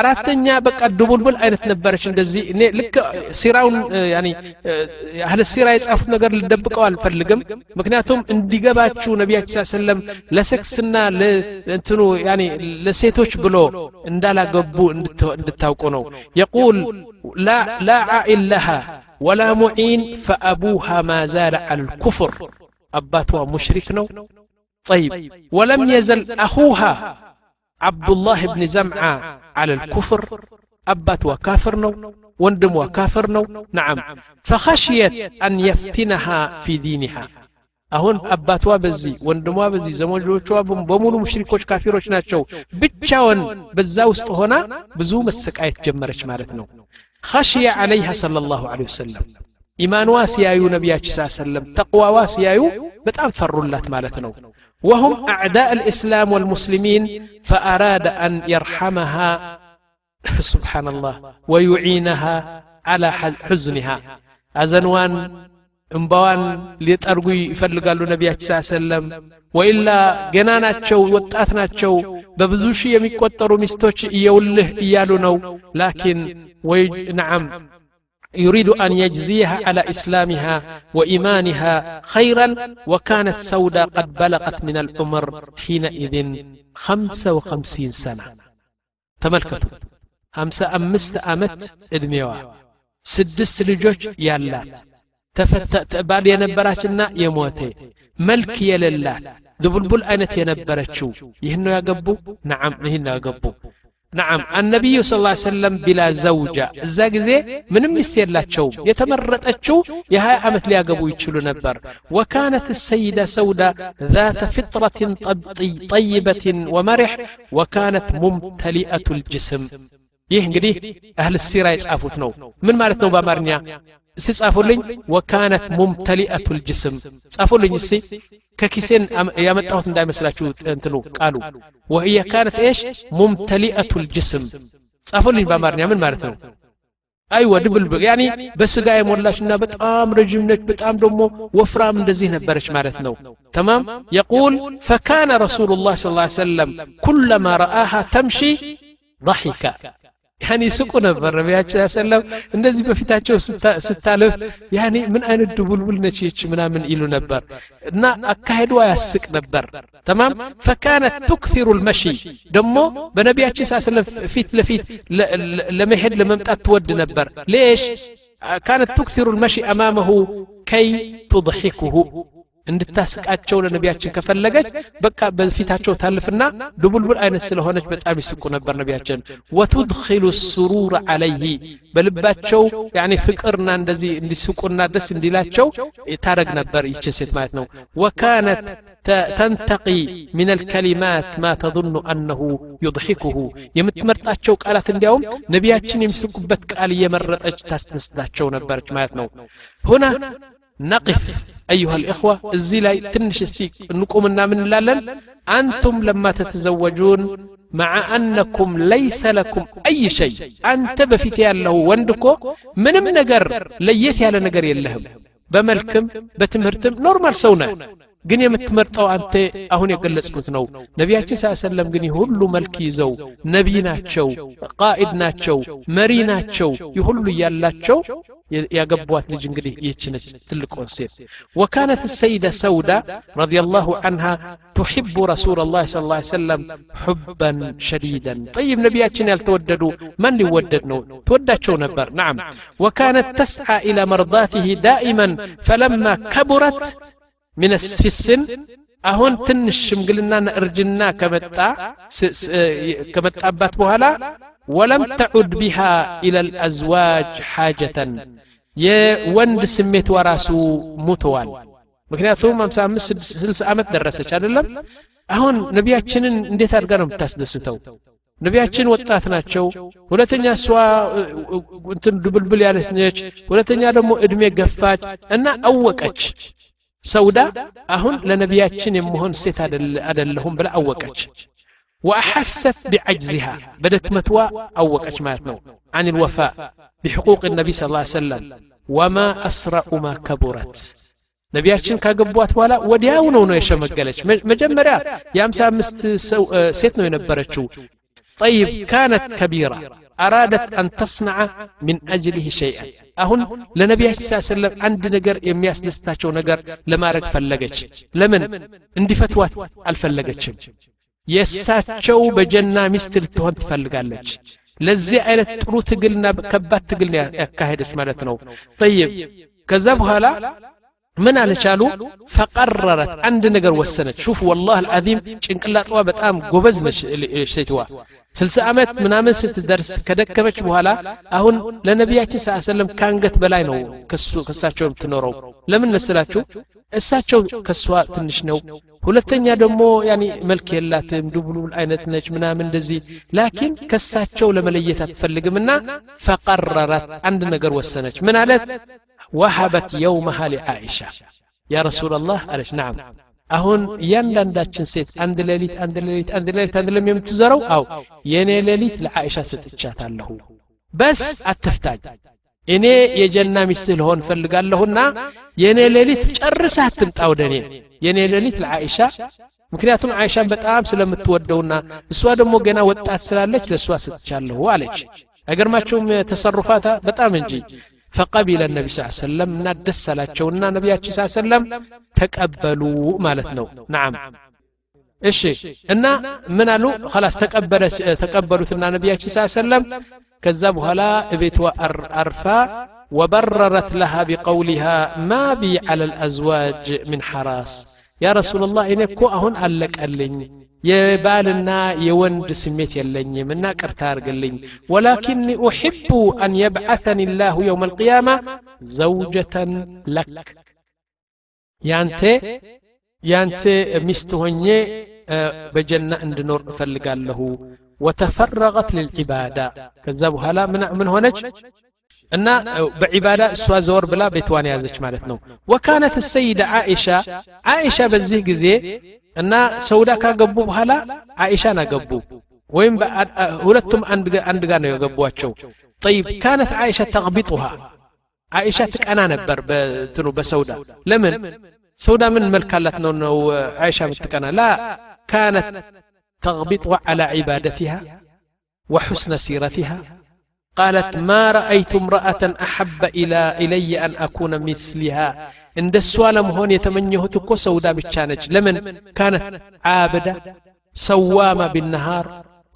أرتنيا بك الدبل بل أين تنبرش ندزي إني لك سيراون يعني هل السيرة يسقف نجار للدبك أو الفرلجم مكناتهم إن دجابة شو نبي عيسى سلم لسك سنة ل أنتنو يعني لسيتوش بلو إن دالا جبو إن دت يقول لا لا عائل لها ولا معين فأبوها ما زال على الكفر أباتها مشركنا طيب ولم يزل أخوها عبد الله بن زمعة على الكفر أبات وكافر نو وندم وكافر نو نعم فخشيت أن يفتنها في دينها አሁን አባቷ በዚህ ወንድሟ በዚህ ዘመዶቿ በሙሉ ሙሽሪኮች ካፊሮች ናቸው ብቻውን በዛ ውስጥ ሆና ብዙ መሰቃየት ጀመረች ማለት ነው خشي عليها صلى الله عليه وسلم ኢማንዋ ሲያዩ ነቢያችን ስ ሰለም ተቅዋዋ ሲያዩ በጣም ፈሩላት ማለት ነው وهم أعداء الإسلام والمسلمين فأراد أن يرحمها سبحان الله ويعينها على حزنها أزنوان እምባዋን ሊጠርጉ ይፈልጋሉ ነቢያችን ስ ሰለም ወኢላ ገና ናቸው ወጣት ናቸው በብዙ ሺህ የሚቆጠሩ ሚስቶች እየውልህ እያሉ ነው ላኪን ወይ ነዓም يريد أن يجزيها على إسلامها وإيمانها خيرا وكانت سودة قد بلغت من العمر حينئذ خمسة وخمسين سنة تملكتوا خمسة أمست أمت إدميوا سدست لجوج يالات ባል የነበራችና የሞተ መልክ የሌላት ድቡልቡል አይነት የነበረችው ይህን ነው ያገቡ ነዓም ይህን ነው ያገቡ نعم النبي صلى الله عليه وسلم بلا زوجة እዛ ጊዜ ምንም ሚስት የላቸውም የተመረጠችው የሀያ ዓመት ሊያገቡ ይችሉ ነበር وكانت السيدة سودة ذات فطرة طيبة ومرح وكانت ممتلئة الجسم ይህ እንግዲህ አህል ሲራ የጻፉት ነው ምን ማለት ነው በአማርኛ እስቲ ጻፉልኝ ወካነት ሙምተሊአቱ ልጅስም ጻፉልኝ እስቲ ከኪሴን ያመጣሁት እንዳይመስላችሁ እንትኑ ቃሉ ወህየ ካነት ኤሽ ሙምተሊአቱ ልጅስም ጻፉልኝ በአማርኛ ምን ማለት ነው አይወ ድብልብል ያኒ በስጋ የሞላች እና በጣም ረዥም ነች በጣም ደግሞ ወፍራም እንደዚህ ነበረች ማለት ነው تمام يقول فكان رسول الله صلى الله عليه وسلم كلما رآها تمشي ضحك ያኒ ስቁ ነበር ነቢያችን ሰለም እንደዚህ በፊታቸው ስታልፍ ያኒ ምን አይነት ድቡልቡል ነች ይች ምናምን ይሉ ነበር እና አካሄዷ ያስቅ ነበር ተማም ፈካነት ቱክሲሩ ልመሺ ደግሞ በነቢያችን ሳስለም ፊት ለፊት ለመሄድ ለመምጣት ትወድ ነበር ሌሽ كانت تكثر المشي أمامه كي تضحكه እንድታስቃቸው ለነቢያችን ከፈለገች በቃ በፊታቸው ታልፍና ድቡልቡል አይነት ስለሆነች በጣም ይስቁ ነበር ነቢያችን ወቱድኪሉ ሱሩር አለይህ በልባቸው ያኔ ፍቅርና እንደዚህ እንዲስቁና ደስ እንዲላቸው ታረግ ነበር ይች ሴት ማለት ነው ወካነት ተንተቂ ምን አልከሊማት ማ ተظኑ አነሁ ዩضሒኩሁ የምትመርጣቸው ቃላት እንዲያውም ነቢያችን የሚስቁበት ቃል እየመረጠች ታስነስታቸው ነበረች ማለት ነው ሁና ነቅፍ أيها الإخوة الزلاي تنش نقوم من لالن. أنتم لما تتزوجون مع أنكم ليس لكم أي شيء. أنت بفتيا له وندكو من من نقر ليت على نقر يلهم بملكم بتمرتم نورمال سونا. ግን የምትመርጠው አንተ አሁን የገለጽኩት ነው ነቢያችን ሳ ሰለም ግን ሁሉ መልክ ይዘው ነቢይ ናቸው ቃኢድ ናቸው መሪ ናቸው ይሁሉ እያላቸው ያገቧት ልጅ እንግዲህ ይህች ነች ትልቁን ሴት ወካነት ሰይደ ሰውዳ ረዲ ላሁ አንሃ ትሕቡ ረሱል ላ ስ ሰለም ሑበን ሸዲደን ጠይብ ነቢያችን ያልተወደዱ ማን ሊወደድ ነው ትወዳቸው ነበር ናም ወካነት ተስዓ ኢላ መርዳትህ ዳኢመን ፈለማ ከቡረት من في السن አሁን ትንሽ ሽምግልናና እርጅና ከመጣ ከመጣባት በኋላ ወለም ተዑድ ቢሃ ኢለ ልአዝዋጅ ሓጀተን የወንድ ስሜት ወራሱ ሙተዋል ምክንያቱም 55 60 ዓመት ደረሰች አይደለም አሁን ነቢያችንን እንዴት አድርጋ ነው የምታስደስተው ነቢያችን ወጣት ናቸው ሁለተኛ እሷ እንትን ድብልብል ያለች ነች ሁለተኛ ደግሞ እድሜ ገፋች እና አወቀች ሰውዳ አሁን ለነቢያችን የመሆን ሴት አደለሁም ብላ አወቀች وأحست بعجزها بدت متوى أوقت ماتنو عن الوفاء بحقوق النبي صلى الله عليه وسلم وما أسرع ما كبرت ነቢያችን ካገቧት በኋላ ወዲያው ነው ነው የሸመገለች መጀመሪያ የአምሳ አምስት ሴት ነው የነበረችው طيب كانت كبيرة أرادت أن تصنع من أجله شيئا أهن لنبي صلى الله عليه وسلم عند نجر يمياس نستاتشو نجر لما رك فلقج لمن اندي فتوات الفلقج የእሳቸው በጀና ሚስት ልትሆን ትፈልጋለች ለዚህ አይነት ጥሩ ትግልና ከባድ ትግል ያካሄደች ማለት ነው ጠይብ ከዛ በኋላ ምን አለቻሉ ፈቀረረት አንድ ነገር ወሰነች ሹፍ ወላህ አልዓዚም ጭንቅላጥዋ በጣም ጎበዝ ነች ሴትዋ ስልሳ ዓመት ምናምን ስትደርስ ከደከመች በኋላ አሁን ለነቢያችን ስ ሰለም ከአንገት በላይ ነው ከሳቸው የምትኖረው ለምን መስላችሁ እሳቸው ከሷ ትንሽ ነው ሁለተኛ ደግሞ ያኒ መልክ የላትም ድቡልቡል አይነት ነች ምናምን እንደዚህ ላኪን ከሳቸው ለመለየት አትፈልግምና ፈቀረረት አንድ ነገር ወሰነች ምን አለት ወሀበት የውመሃ ሊዓኢሻ ያ ረሱላላህ አለች ናም አሁን እያንዳንዳችን ሴት አንድ ሌሊት አንድ ሌሊት አንድ ሌሊት አንድ ለም የምትዘረው አው የእኔ ሌሊት ለዓኢሻ ሰጥቻታለሁ በስ አትፍታኝ እኔ የጀና ሚስትህ ልሆን ፈልጋለሁና የእኔ ሌሊት ጨርሰህ አትምጣ ወደ እኔ የእኔ ሌሊት ለዓኢሻ ምክንያቱም አይሻን በጣም ስለምትወደውና እሷ ደግሞ ገና ወጣት ስላለች ለእሷ ሰጥቻለሁ አለች አይገርማቸውም ተሰሩፋታ በጣም እንጂ فقبل النبي صلى الله عليه وسلم እና ደስ አላቸውና ነቢያችን ስ ሰለም ተቀበሉ ማለት ነው ናም እሺ እና ምን አሉ خلاص ተቀበሉትና ነቢያችን ስ ሰለም ከዛ በኋላ እቤቷ አርፋ وبررت لها بقولها ما بي على الأزواج من حراس يا رسول الله إنك كو أهون ألك ألين የባልና የወንድ ስሜት የለኝም እና ቅርታ አርግልኝ ወላኪኒ ኡሕቡ አን የብዓተኒ ላሁ የውም አልቅያማ ዘውጀተን ለክ ያንተ ያንተ ሚስት ሆኜ በጀና እንድኖር እፈልጋለሁ ወተፈረቀት ልልዒባዳ ከዛ በኋላ ምን ሆነች እና በዒባዳ እሷ ዘወር ብላ ቤትዋን ያዘች ማለት ነው ወካነት ሰይደ ዓኢሻ ዓኢሻ በዚህ ጊዜ እና ሰውዳ ካገቡ በኋላ አይሻን አገቡ ወይም ሁለቱም አንድ ጋር ነው የገቧቸው طيب كانت عائشة تغبطها عائشة تقنا ነበር በትኑ በሰውዳ ለምን ሰውዳ ምን መልካላት ነው ነው عائشة متقنا لا كانت تغبطها على عبادتها وحسن سيرتها قالت ما رأيت امرأة أحب إلى إلي أن أكون مثلها عند السوالم هون يتمنيه تكو سودا بتشانج لمن كانت عابدة سوامة بالنهار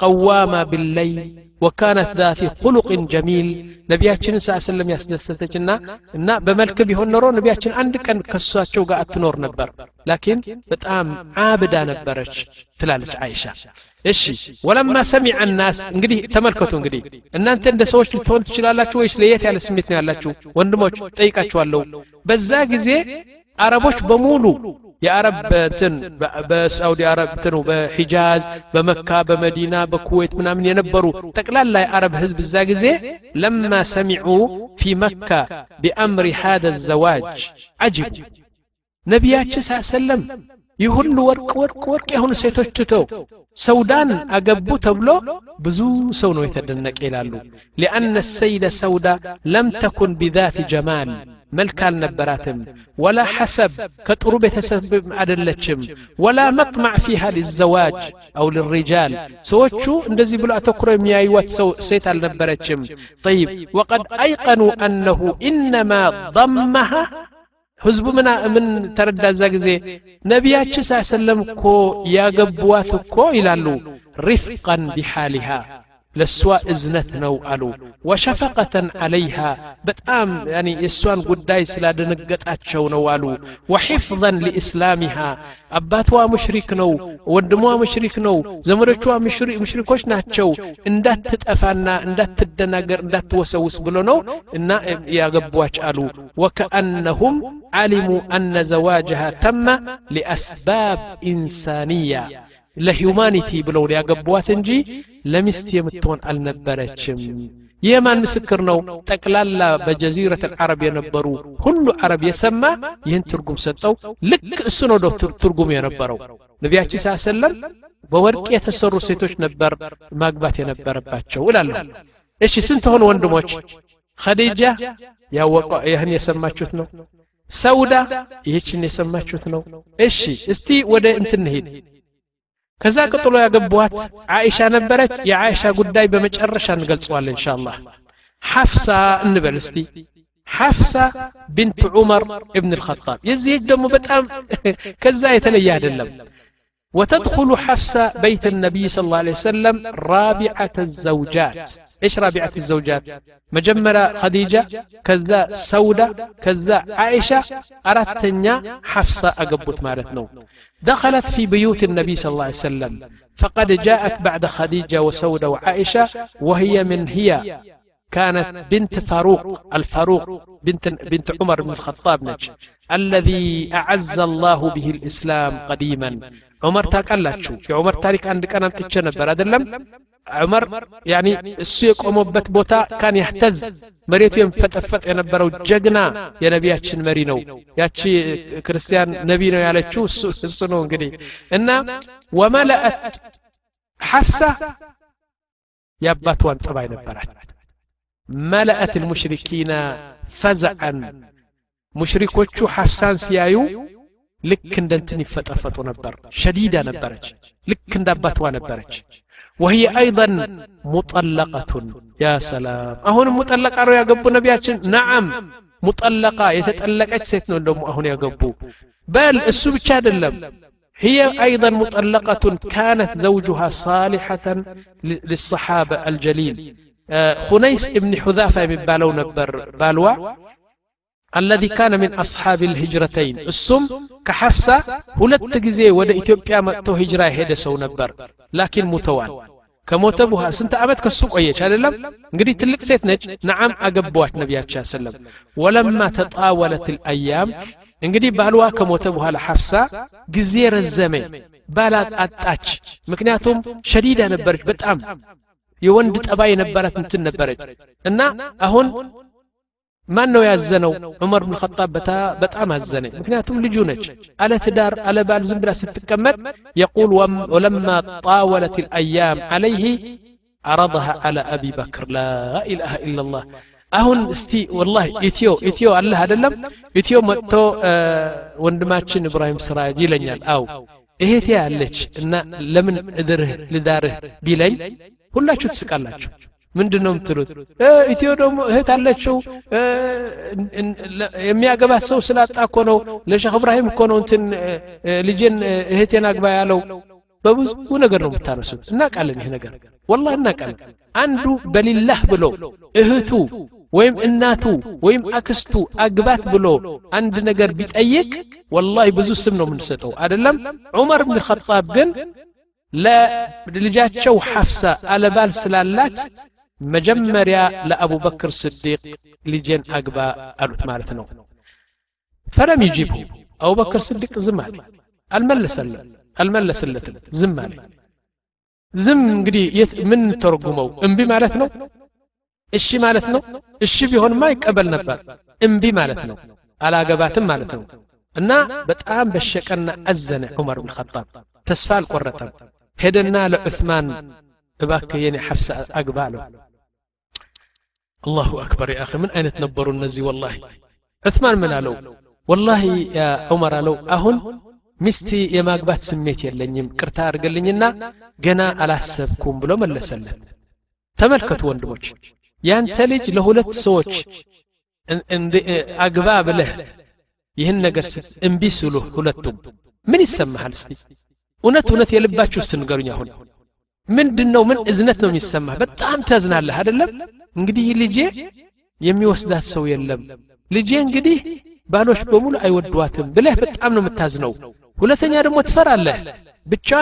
قوامة بالليل وكانت ذات خلق جميل نبياتشن صلى الله عليه وسلم يسدستجنا ان بملك بيهون نرو نبياتشن عندك كان كساتشو غا اتنور نبر لكن بتام عابدة نبرش تلالج عائشة እሺ ወለማ ሰሚዐ ናስ እንግዲህ ተመልከቱ እንግዲህ እናንተ እንደ ሰዎች ልትሆን ትችላላችሁ ወይስ ለየት ያለ ስሜት ነው ያላችሁ ወንድሞች ጠይቃችኋለሁ በዛ ጊዜ አረቦች በሙሉ የአረብ እንትን በሳዑዲ አረብ እንትኑ በሂጃዝ በመካ በመዲና በኩዌት ምናምን የነበሩ ጠቅላላ የአረብ ህዝብ እዛ ጊዜ ለማ ሰሚዑ ፊ መካ ቢአምሪ ሃደ ዘዋጅ አጅብ ነቢያችን ሳሰለም ይህ ሁሉ ወርቅ ወርቅ ወርቅ የሆኑ ሴቶች ትተው ሰውዳን አገቡ ተብሎ ብዙ ሰው ነው የተደነቀ ይላሉ ሊአነ ሰይደ ሰውዳ ለም ተኩን ቢዛት ጀማል መልክ አልነበራትም ወላ ሐሰብ ከጥሩ ቤተሰብ አደለችም ወላ መጥማዕ ፊሃ ሊዘዋጅ አው ልሪጃል ሰዎቹ እንደዚህ ብሎ አተኩረ የሚያዩዋት ሰው ሴት አልነበረችም ጠይብ ወቀድ አይቀኑ አነሁ ኢነማ ضمها ህዝቡ ምን ምን ተረዳ እዛ ጊዜ ነቢያችን ስ ሰለም እኮ ያገቡዋት እኮ ይላሉ ሪፍቀን ቢሓሊሃ لسوا إزنت نو ألو وشفقة عليها በጣም يعني የሷን ጉዳይ ስላስደነገጣቸው ነው አሉ وحفظا لإسلامها أباتوا مشرك نو ودموا مشرك نو زمرتوا مشرك مشركوش ناتشو اندات تتأفانا اندات تدناقر اندات توسوس بلو نو النائب يا قبواش ألو وكأنهم علموا أن زواجها تم لأسباب إنسانية ለሂውማኒቲ ብለው ሊያገቧት እንጂ ለሚስት የምትሆን አልነበረችም የማን ምስክር ነው ጠቅላላ በጀዚረት አልዓረብ የነበሩ ሁሉ አረብ የሰማ ይህን ትርጉም ሰጠው ልክ እሱ ነው ዶ ትርጉሙ የነበረው ነቢያችን ስ ሰለም በወርቅ የተሰሩ ሴቶች ነበር ማግባት የነበረባቸው እላለሁ እሺ ስንት ሆኑ ወንድሞች ኸዲጃ ያወቀ ይህን የሰማችሁት ነው ሰውዳ ይህችን የሰማችሁት ነው እሺ እስቲ ወደ እንትን ሄድ ከዛ ቀጥሎ ያገቧት አይሻ ነበረች የአይሻ ጉዳይ በመጨረሻ እንገልጸዋለን እንሻአላህ ሐፍሳ እንበል እስቲ ሐፍሳ ብንት ዑመር እብን ልኸጣብ የዚህ ደግሞ በጣም ከዛ የተለየ አይደለም وتدخل حفصة بيت النبي صلى الله عليه وسلم رابعة الزوجات. إيش رابعة الزوجات؟ مجمرة خديجة كذا سودة كذا عائشة أردتنيا حفصة أقبت مالتنا دخلت في بيوت النبي صلى الله عليه وسلم. فقد جاءت بعد خديجة وسودة وعائشة وهي من هي. كانت بنت فاروق الفاروق بنت بنت عمر بن الخطاب نج الذي أعز الله به الإسلام قديما. عمر تاك الله عمر تاريك عندك أنا تتشنى براد اللم عمر يعني السيق أمبت بوتا كان يحتز مريت يوم فتفت أنا برو جغنا يا نبي أتشن مرينو يا تشي كريستيان نبينو يا تشو السنون قدي إن وملأت حفصة يا باتوان طبعين برات ملأت المشركين فزعا مشركوتشو حفصان سيايو ልክ እንደ እንትን ይፈጠፈጡ ነበር ሸዲዳ ነበረች ልክ እንደ አባትዋ ነበረች وهي أيضا مطلقة يا سلام أهون مطلقة رو يقبو نبياتشن نعم مطلقة يتطلقت سيتنو دمو أهون يقبو بل السو بتشاد اللم هي أيضا مطلقة كانت زوجها صالحة للصحابة الجليل خنيس ابن حذافة من بالو نبر بالوا الذي كان من أصحاب الهجرتين السم كحفصة ሁለት ጊዜ ወደ ኢትዮጵያ መጥቶ ሂጅራ የሄደ ሰው ነበር ላኪን ሙተዋል ከሞተ በኋላ ስንት ዓመት ከሱ ቆየች አይደለም እንግዲህ ትልቅ ሴት ነች ነዓም አገቧት ነቢያችን ሰለም ወለማ ተጣወለት ልአያም እንግዲህ ባልዋ ከሞተ በኋላ ሐፍሳ ጊዜ ረዘመ ባላ አጣች ምክንያቱም ሸዲዳ ነበረች በጣም የወንድ ጠባይ የነበራት እንትን ነበረች እና አሁን ما نو يزنو عمر بن الخطاب بتا بتا ما زنة مكناتهم لجونج على تدار على بال زبرة ستكمت يقول ولما طاولت الأيام عليه عرضها على أبي بكر لا إله إلا الله أهون استي والله إتيو إتيو على هذا اللم إتيو متو وندماتشن إبراهيم سراج يلنيال أو إيه تيا لمن إدره لداره بيلين كلها شو تسكر لاتشو ምንድን ነው የምትሉት ኢትዮ ደግሞ እህት አለችው የሚያገባት ሰው ስላጣ እኮ ነው ለሼክ እብራሂም እኮ ነው እንትን ልጄን እህቴን አግባ ያለው በብዙ ነገር ነው የምታነሱት እናቃለን ይህ ነገር ወላሂ እናቃለን አንዱ በሊላህ ብሎ እህቱ ወይም እናቱ ወይም አክስቱ አግባት ብሎ አንድ ነገር ቢጠይቅ ወላሂ ብዙ ስም ነው የምንሰጠው አይደለም ዑመር ብን ኸጣብ ግን ለልጃቸው ሐፍሳ አለባል ስላላት መጀመሪያ ለአቡበክር ስዲቅ ልጄን አግባ አሉት ማለት ነው ፈለም ይጂብሁ አቡበክር ስዲቅ ዝም አለ አልመለሰለም አልመለሰለትም ዝም አለ ዝም እንግዲህ የት ምን ተርጉመው እምቢ ማለት ነው እሺ ማለት ነው እሺ ቢሆንማ ይቀበል ነበር እምቢ ማለት ነው አላገባትም ማለት ነው እና በጣም በሸቀና አዘነ ዑመር ብን ኸጣብ ተስፋ አልቆረጠም ሄደና ለዑስማን እባክህ የኔ ሐፍሳ አግባ አለው አላሁ አክበር ያ አኺ ምን አይነት ነበሩ እነዚህ ወላሂ ዑስማን ምን አለው ወላሂ ያ ዑመር አለው አሁን ሚስቲ የማግባት ስሜት የለኝም ቅርታ አድርገልኝና ገና አላሰብኩም ብሎ መለሰለት ተመልከቱ ወንድሞች ያንተ ልጅ ለሁለት ሰዎች አግባ ብለህ ይህን ነገር እምቢ ስሉ ሁለቱም ምን ይሰማሃል እስቲ እውነት እውነት የልባችሁ ስንገሩኝ አሁን ምንድን ነው ምን እዝነት ነው የሚሰማህ? በጣም ታዝናለህ አይደለም? እንግዲህ ልጄ የሚወስዳት ሰው የለም። ልጄ እንግዲህ ባሎች በሙሉ አይወዷትም ብለህ በጣም ነው የምታዝነው። ሁለተኛ ደግሞ ትፈራለህ። ብቻዋ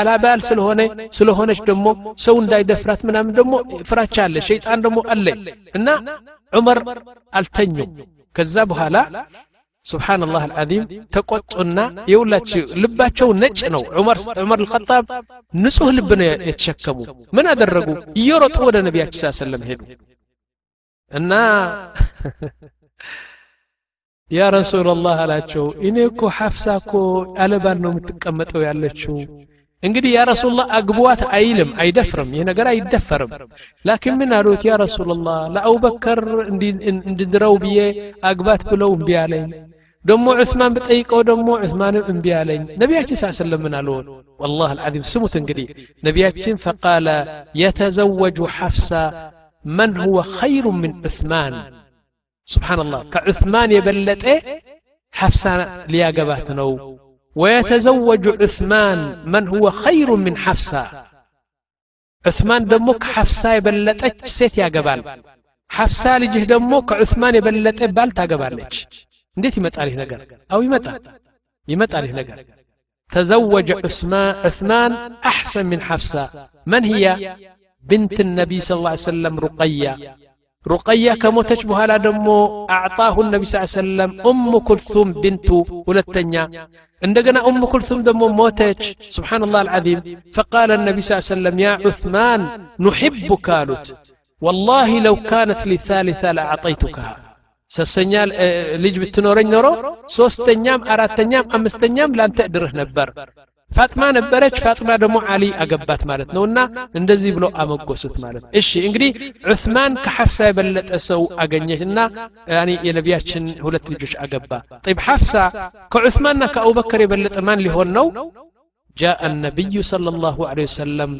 አላባል ስለሆነ ስለሆነች ደግሞ ሰው እንዳይደፍራት ምናምን ደግሞ ፍራቻ አለ። ሸይጣን ደግሞ አለ። እና ዑመር አልተኙም። ከዛ በኋላ ስብሓንላህ አልዓዚም ተቆጡና የሁላችሁ ልባቸው ነጭ ነው ዑመር ዑመር ልኸጣብ ንጹህ ልብ ነው የተሸከሙ ምን አደረጉ እየሮጡ ወደ ነቢያችን ስ ሰለም ሄዱ እና ያ ረሱላላህ አላቸው እኔ እኮ ሐፍሳ እኮ አለባል ነው የምትቀመጠው ያለችው እንግዲህ ያ ረሱላህ አግቧት አይልም አይደፍርም ይህ ነገር አይደፈርም ላኪን ምን አሉት ያ ረሱላላህ ለአቡበከር እንድድረው ብዬ አግባት ብለው እምቢ አለኝ دمو عثمان بتأيك أو دمو عثمان እምቢ لين ነቢያችን ሳ ሰለም من አልሆን والله العظيم سموت انقدي نبياتين فقال يتزوج حفصة من هو خير من عثمان سبحان الله كعثمان يبلت إيه؟ حفصة ليا نو ويتزوج عثمان من هو خير من حفصة عثمان دمك حفصة يبلت سيت يا قبال حفصة لجه دمك عثمان يبلت بال تاقبالك እንዴት ይመጣል ይህ ነገር አው ይመጣል ይመጣል ይህ ነገር تزوج عثمان أحسن من حفصة من هي بنت النبي صلى الله عليه وسلم رقية رقية كموتش بهالا دمو أعطاه النبي صلى الله عليه وسلم أم كلثوم بنت ولتنيا عندنا أم كلثوم دمو موتش سبحان الله العظيم فقال النبي صلى الله عليه وسلم يا عثمان نحبك قالت والله لو كانت لي ثالثة لأعطيتكها ሶስተኛ ልጅ ብትኖረኝ ኖሮ ሶስተኛም አራተኛም አምስተኛም ላንተ እድርህ ነበር ፋጥማ ነበረች ፋጥማ ደግሞ አሊ አገባት ማለት ነውና እንደዚህ ብሎ አመጎሱት ማለት እሺ እንግዲህ ዑስማን ከሐፍሳ የበለጠ ሰው አገኘና ያኒ የነቢያችን ሁለት ልጆች አገባ طيب ሐፍሳ ከዑስማንና ከአቡበከር የበለጠ ማን ሊሆን ነው جاء النبي صلى الله عليه وسلم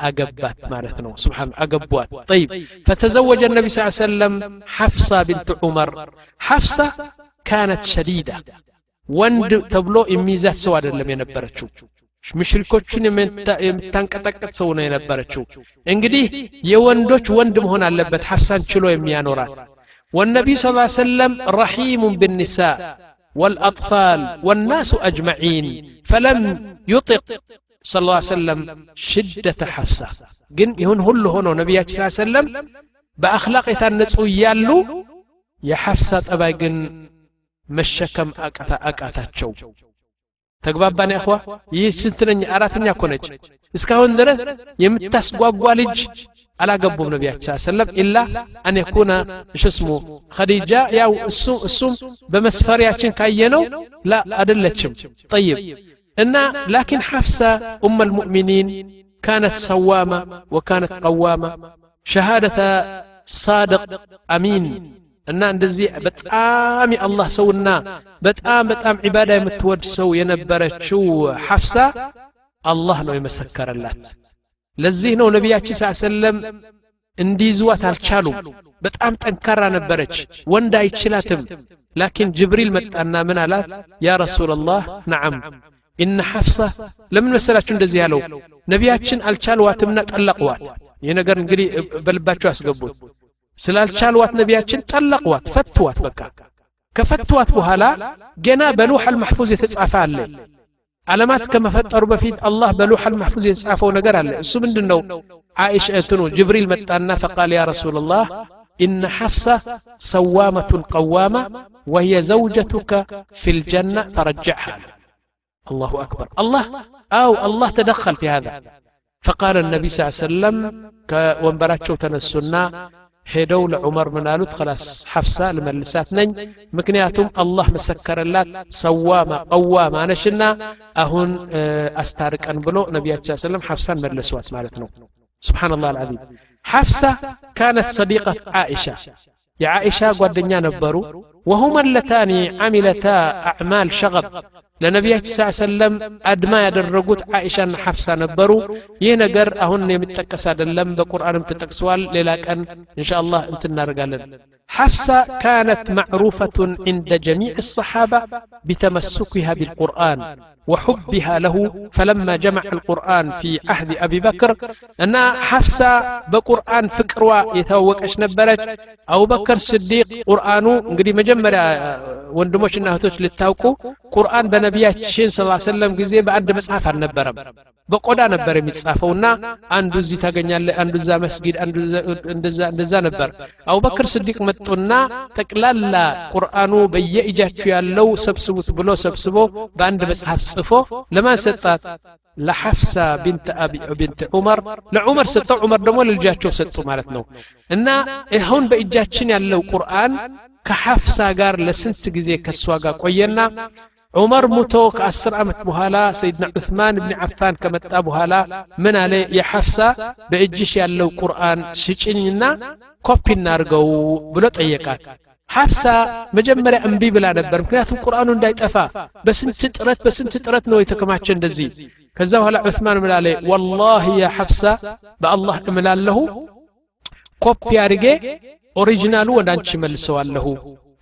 أجبات مالتنا سبحان أجبوات طيب فتزوج النبي صلى الله عليه وسلم حفصة بنت عمر حفصة كانت شديدة وند تبلو إميزات سواد لم ينبرتشو ምሽሪኮቹን የምታንቀጠቀጥ ሰው ነው የነበረችው እንግዲህ የወንዶች ወንድ መሆን አለበት ሐፍሳን ችሎ የሚያኖራት والنبي صلى الله عليه وسلم رحيم بالنساء والأطفال والناس أجمعين فلم يطق صلى الله عليه وسلم شدة حفصة جن يهون هل هنا نبي صلى الله عليه وسلم بأخلاق يتنسوا يالو يا حفصة أبا جن مشكم أكتا أكتا تشو ተግባባን ያኳ ይህ ስንትነኛ አራተኛ ኮነች እስካሁን ድረስ የምታስጓጓ ልጅ አላገቡም ነቢያችን ሰለም ኢላ አን የኩነ እሽ ስሙ ኸዲጃ ያው እሱም እሱም በመስፈሪያችን ካየነው ላ አደለችም ጠይብ እና ላኪን ሐፍሳ ኡም ልሙእሚኒን كانت صوامة وكانت قوامة شهادة صادق أمين እና እንደዚህ በጣም የአላህ ሰውና በጣም በጣም ዒባዳ የምትወድ ሰው የነበረችው ሐፍሳ አላህ ነው የመሰከረላት ለዚህ ነው ነቢያችን ስ ሰለም እንዲይዝዋት አልቻሉም በጣም ጠንካራ ነበረች ወንድ አይችላትም ላኪን ጅብሪል መጣና ምን አላት ያ ረሱላላህ ነዓም ኢነ ሐፍሳ ለምን መሰላችሁ እንደዚህ ያለው ነቢያችን አልቻልዋትምና ጠለቅዋት ይህ ነገር እንግዲህ በልባቸው ያስገቡት ስላልቻልዋት ነቢያችን ጠለቅዋት ፈትዋት በቃ ከፈትዋት በኋላ ገና በሉሐል ማሕፉዝ የተጻፈ አለ ዓለማት ከመፈጠሩ በፊት አላህ በሉሐል ማሕፉዝ የተጻፈው ነገር አለ እሱ ምንድን ነው አይሽ እንትኑ ጅብሪል መጣና ፈቃል ያ ረሱላላህ إن حفصة صوامة قوامة وهي زوجتك في الجنة فرجعها الله أكبر الله أو الله تدخل في هذا فقال النبي صلى الله عليه وسلم وانبراتشو تنسنا ሄደው ለዑመር ምን አሉት خلاص ሐፍሳ ልመልሳት ነኝ ምክንያቱም አላህ መሰከረላት ሰዋማ ቀዋማ ነሽና አሁን አስታርቀን ብሎ ነቢያችን ሰለም ሐፍሳን መለሷት ማለት ነው ስብሓንላህ አልዓዚም ሐፍሳ ካነት ሰዲቀት ዓኢሻ የዓኢሻ ጓደኛ ነበሩ وهما اللتان عملتا أعمال شغب ለነቢያችን ስ ሰለም አድማ ያደረጉት አኢሻና ሐፍሳ ነበሩ ይህ ነገር አሁን የሚጠቀስ አይደለም በቁርአንም ተጠቅሰዋል ሌላ ቀን እንሻ አላህ እንትናደርጋለን ሐፍሳ ካነት ማዕሩፈቱን ዕንደ ጀሚዕ ሰሓባ ቢተመሱኪሃ ቢልቁርአን وحبها له فلما جمع القرآن في عهد أبي بكر أن حفصة بقرآن فكروا يتوقعش نبرت أبو بكر الصديق قرآنه እንግዲህ መጀመሪያ ወንድሞችና እህቶች ልታውቁ ቁርአን በነቢያችን ስ ሰለም ጊዜ በአንድ መጽሐፍ አልነበረም በቆዳ ነበር የሚጻፈውና አንዱ እዚህ ታገኛለ አንዱ እዛ መስጊድ አንዱ እንደዛ ነበር አቡበክር ስዲቅ መጡና ጠቅላላ ቁርአኑ በየእጃችሁ ያለው ሰብስቡት ብሎ ሰብስቦ በአንድ መጽሐፍ ጽፎ ለማን ሰጣት ለሐፍሳ ቢንት አቢ ቢንት ዑመር ለዑመር ሰጠው ዑመር ደግሞ ለልጃቸው ሰጡ ማለት ነው እና አሁን በእጃችን ያለው ቁርአን ከሐፍሳ ጋር ለስንት ጊዜ ከእሷ ጋር ቆየና ዑመር ሙቶ ከአስር ዓመት በኋላ ሰይድና ዑስማን ብን ዓፋን ከመጣ በኋላ ምን አለ የሐፍሳ በእጅሽ ያለው ቁርአን ሽጭኝና ኮፒ እናርገው ብሎ ጠየቃት ሐፍሳ መጀመሪያ እምቢ ብላ ነበር ምክንያቱም ቁርአኑ እንዳይጠፋ በስንት ጥረት በስንት ጥረት ነው የተከማቸ እንደዚህ ከዛ በኋላ ዑስማን ምን አለ ወላሂ ያ ሐፍሳ በአላህ እምላለሁ ኮፒ አድርጌ ኦሪጂናሉ ወደ አንቺ መልሰዋለሁ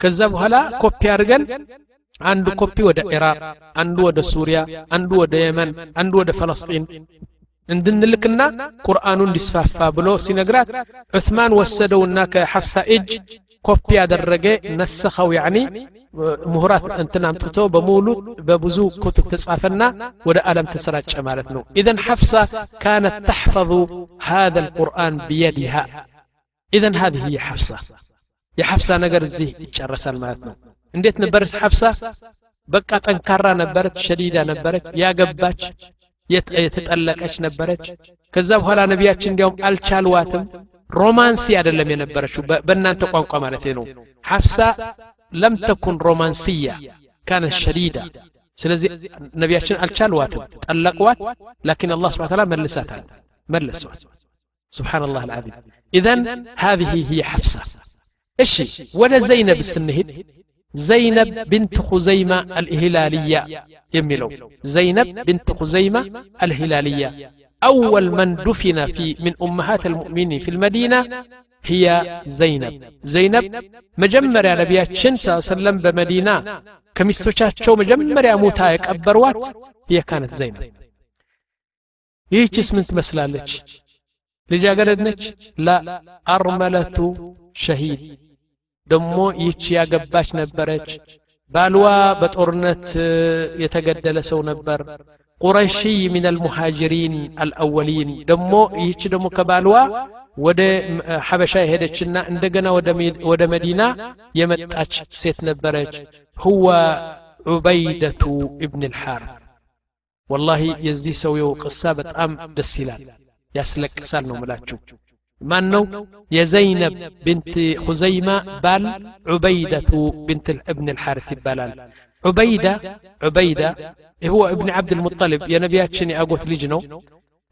ከዛ በኋላ ኮፒ አድርገን عندو كوبي da Iraq عندو da سوريا عندو da Yemen عندو da فلسطين عندنا نلكنا قرآن دسفاف فابلو سينغرات عثمان وسدو ناك حفصة إج كوبيا درجة نسخه يعني مهرات أنتنا متوتو بمولو ببزو كتب تسعفنا ودا ألم تسرات شمالتنا إذن حفصة كانت تحفظ هذا القرآن بيدها إذن هذه هي حفصة يا حفصة نقر زي جرس المالتنا እንዴት ነበረች ሐፍሳ በቃ ጠንካራ ነበረች ሸዲዳ ነበረች ያገባች የተጠለቀች ነበረች ከዛ በኋላ ነቢያችን እንዲያውም አልቻልዋትም ሮማንሲ አይደለም የነበረችው በእናንተ ቋንቋ ማለት ነው ሐፍሳ ለም ተኩን ሮማንስያ ካነት ሸዲዳ ስለዚህ ነቢያችን አልቻልዋትም ጠለቅዋት ላኪን አላህ ስብሓን ታላ መልሳታል መለሷት سبحان الله العظيم إذن هذه هي حفصة إيش ولا زينب السنهد زينب بنت خزيمة الهلالية يميلو زينب بنت خزيمة الهلالية أول من دفن في من أمهات المؤمنين في المدينة هي زينب زينب مجمر يا نبي صلى الله عليه وسلم بمدينة كمستوشاتشو مجمر يا موتا يكبروات هي كانت زينب ይህችስ ምን ትመስላለች ልጃገረድ ነች ላ አርመለቱ ሸሂድ ደሞ ይህች ያገባች ነበረች ባልዋ በጦርነት የተገደለ ሰው ነበር ቁረሺይ ምን አልሙሃጅሪን አልአወሊን ደሞ ይህች ደሞ ከባልዋ ወደ ሐበሻ የሄደችና እንደገና ወደ መዲና የመጣች ሴት ነበረች ሁወ ዑበይደቱ እብን ልሓር ወላሂ የዚህ ሰውየው ቅሳ በጣም ደስ ይላል ያስለቅሳል ነው ምላችሁ ማን ነው የዘይነብ ብንት ሁዘይማ ባል ዑበይደቱ ብንት እብን ልሓርት ይባላል ዑበይዳ ዑበይዳ هو ابن عبد المطلب يا نبياتشن أقوت لجنو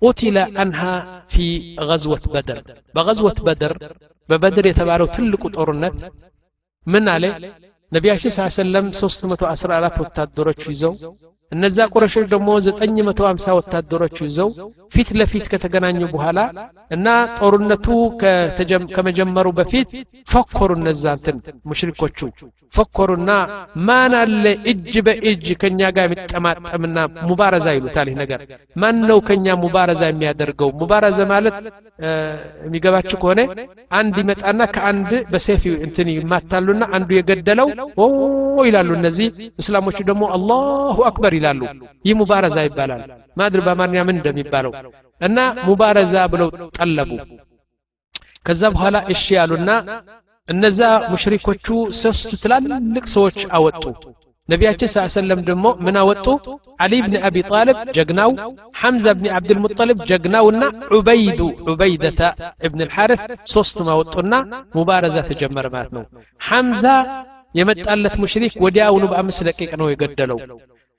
قتل عنها في غزوة بدر بغزوة بدر ببدر يتبارو تلك طورنت من عليه نبياتشن صلى الله عليه وسلم 314 ወታደሮች ይዘው እነዛ ቁረሾች ደግሞ 950 ወታደሮች ይዘው ፊት ለፊት ከተገናኙ በኋላ እና ጦርነቱ ከመጀመሩ በፊት ፈኮሩ እነዛ እንትን ሙሽሪኮቹ ፈኮሩና ማን አለ እጅ በእጅ ከኛ ጋር የሚጠማጠምና ሙባረዛ ይሉታል ይህ ነገር ማን ነው ከኛ ሙባረዛ የሚያደርገው ሙባረዛ ማለት የሚገባችሁ ከሆነ አንድ ይመጣና ከአንድ በሴፍ እንትን ይማታሉና አንዱ የገደለው ኦ ይላሉ እነዚህ እስላሞቹ ደግሞ አላሁ አክበር ይላሉ ይህ ሙባረዛ ይባላል ማድር በአማርኛ ምን እንደሚባለው እና ሙባረዛ ብለው ጠለቡ ከዛ በኋላ እሺ ያሉና እነዛ ሙሽሪኮቹ ሶስት ትላልቅ ሰዎች አወጡ ነቢያችን ስ ሰለም ደግሞ ምን አወጡ አሊ ብን አቢ ጣልብ ጀግናው ሐምዛ ብን ዓብድልሙጠልብ ጀግናውና ዑበይዱ ዑበይደተ እብን ልሓርፍ ሶስቱም አወጡና ሙባረዛ ተጀመረ ማለት ነው ሐምዛ የመጣለት ሙሽሪክ ወዲያውኑ በአምስት ደቂቃ ነው የገደለው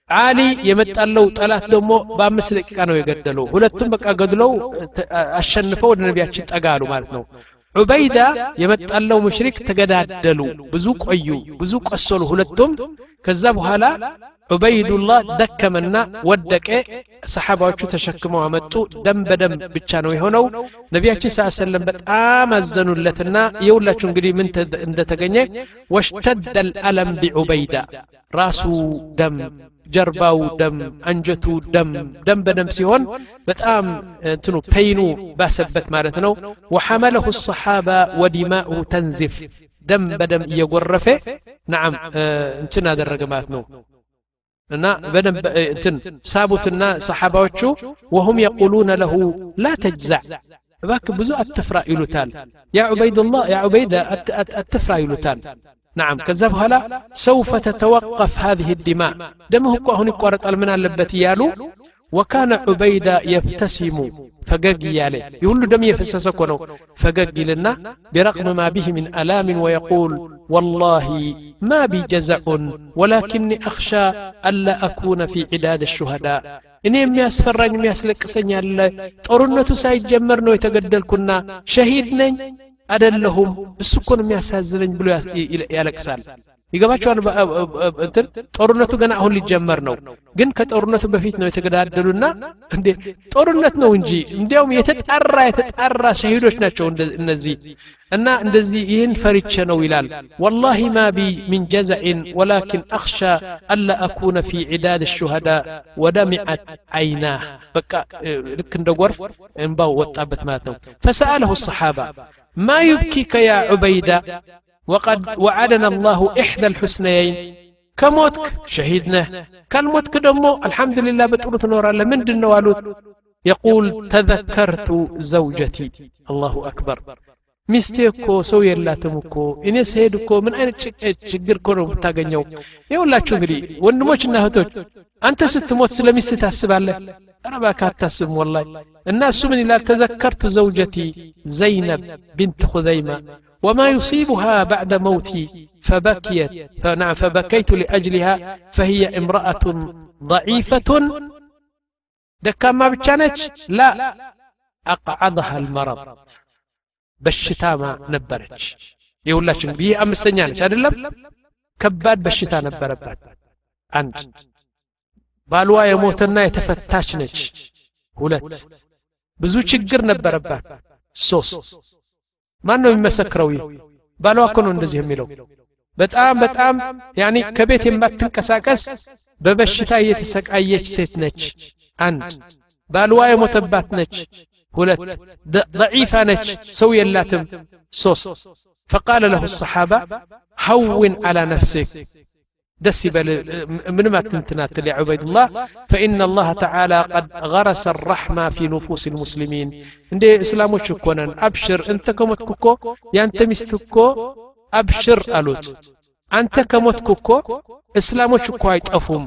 አሊ የመጣለው ጠላት ደግሞ በአምስት ደቂቃ ነው የገደለው ሁለቱም በቃ ገድለው አሸንፈው ወደ ነቢያችን ጠጋ አሉ ማለት ነው ዑበይዳ የመጣለው ሙሽሪክ ተገዳደሉ ብዙ ቆዩ ብዙ ቆሰሉ ሁለቱም ከዛ በኋላ ዑበይዱላህ ደከመና ወደቀ ሰሓባዎቹ ተሸክመው አመጡ ደም በደም ብቻ ነው የሆነው ነቢያችን ስ ሰለም በጣም አዘኑለትና የሁላችሁ እንግዲህ ምን እንደተገኘ ወሽተደ ልአለም ቢዑበይዳ ራሱ ደም ጀርባው ደም አንጀቱ ደም ደም በደም ሲሆን በጣም እንትኑ ፔይኑ ባሰበት ማለት ነው ወሐመለሁ ሰሓባ ወዲማኡ ተንዚፍ ደም በደም እየጎረፈ ናም እንትን አደረገ ማለት ነው እና በደንብ እንትን ሳቡትና ሰሓባዎቹ ወሁም የቁሉነ ለሁ ላ ተጅዛዕ እባክህ ብዙ አትፍራ ይሉታል ያ ዑበይድላህ ያ ዑበይዳ አትፍራ ይሉታል نعم كذا بهلا سوف تتوقف هذه الدماء دمه هون يقارط من اللبت يالو وكان عبيدة يبتسم فقق يالي يقول دم يفسسك ونو فقق لنا برغم ما به من ألام ويقول والله ما بي جزع ولكني أخشى ألا أكون في عداد الشهداء እኔ የሚያስፈራኝ የሚያስለቅሰኝ ያለ ጦርነቱ ሳይጀመር ነው የተገደልኩና ሸሂድ ነኝ አይደለሁም እሱ እኮ ነው የሚያሳዝነኝ ብሎ ያለቅሳል ይገባቸዋል እንትን ጦርነቱ ገና አሁን ሊጀመር ነው ግን ከጦርነቱ በፊት ነው የተገዳደሉና እንዴ ጦርነት ነው እንጂ እንዲያውም የተጣራ የተጣራ ሸሂዶች ናቸው እነዚህ እና እንደዚህ ይህን ፈሪቸ ነው ይላል ወላሂ ማ ቢ ምን ጀዘዕን ወላኪን አክሻ አላ አኩነ ፊ ዒዳድ ሹሃዳ ወደሚዐት አይናህ በቃ ልክ እንደ ጎርፍ እንባው ወጣበት ማለት ነው ፈሰአለሁ ሰሓባ ما يبكيك يا عبيدة وقد وعدنا الله إحدى الحسنيين كموتك شهيدنا كالموتك دمو الحمد لله بتقول نورا لمن دنوالوت يقول تذكرت زوجتي الله أكبر ሚስቴ እኮ ሰው የላትም እኮ እኔ ስሄድ እኮ ምን አይነት ችግር እኮ ነው የምታገኘው ይኸውላችሁ እንግዲህ ወንድሞችና እህቶች አንተ ስትሞት ስለ ሚስት ታስባለህ ኧረ እባክህ አታስብም ወላሂ እና እሱ ምን ይላል ተዘከርቱ ዘውጀቲ ዘይነብ ቢንት ኹዘይማ وما يصيبها بعد موتي فبكيت فنعم فبكيت لأجلها فهي امرأة ضعيفة دكما بتشانج لا أقعدها المرض በሽታማ ነበረች የሁላችን ይህ አምስተኛ ነች አይደለም ከባድ በሽታ ነበረባት አንድ ባልዋ የሞተና የተፈታች ነች ሁለት ብዙ ችግር ነበረባት ሶስት ማን ነው የሚመሰክረው ይህ ባልዋ እኮ ነው እንደዚህ የሚለው በጣም በጣም ያኒ ከቤት የማትንቀሳቀስ በበሽታ እየተሰቃየች ሴት ነች አንድ ባልዋ የሞተባት ነች ሁለት ضعيفة ነች ሰው የላትም ሶስት فقال له الصحابة هون على نفسك دس يبل من ما تنتنات يا عبيد الله فإن الله تعالى قد غرس الرحمة في نفوس المسلمين عند إسلام شكونا أبشر أنت كمت كوكو يا أنت مستكو أبشر ألوت أنت كمت كوكو إسلام شكو يتأفهم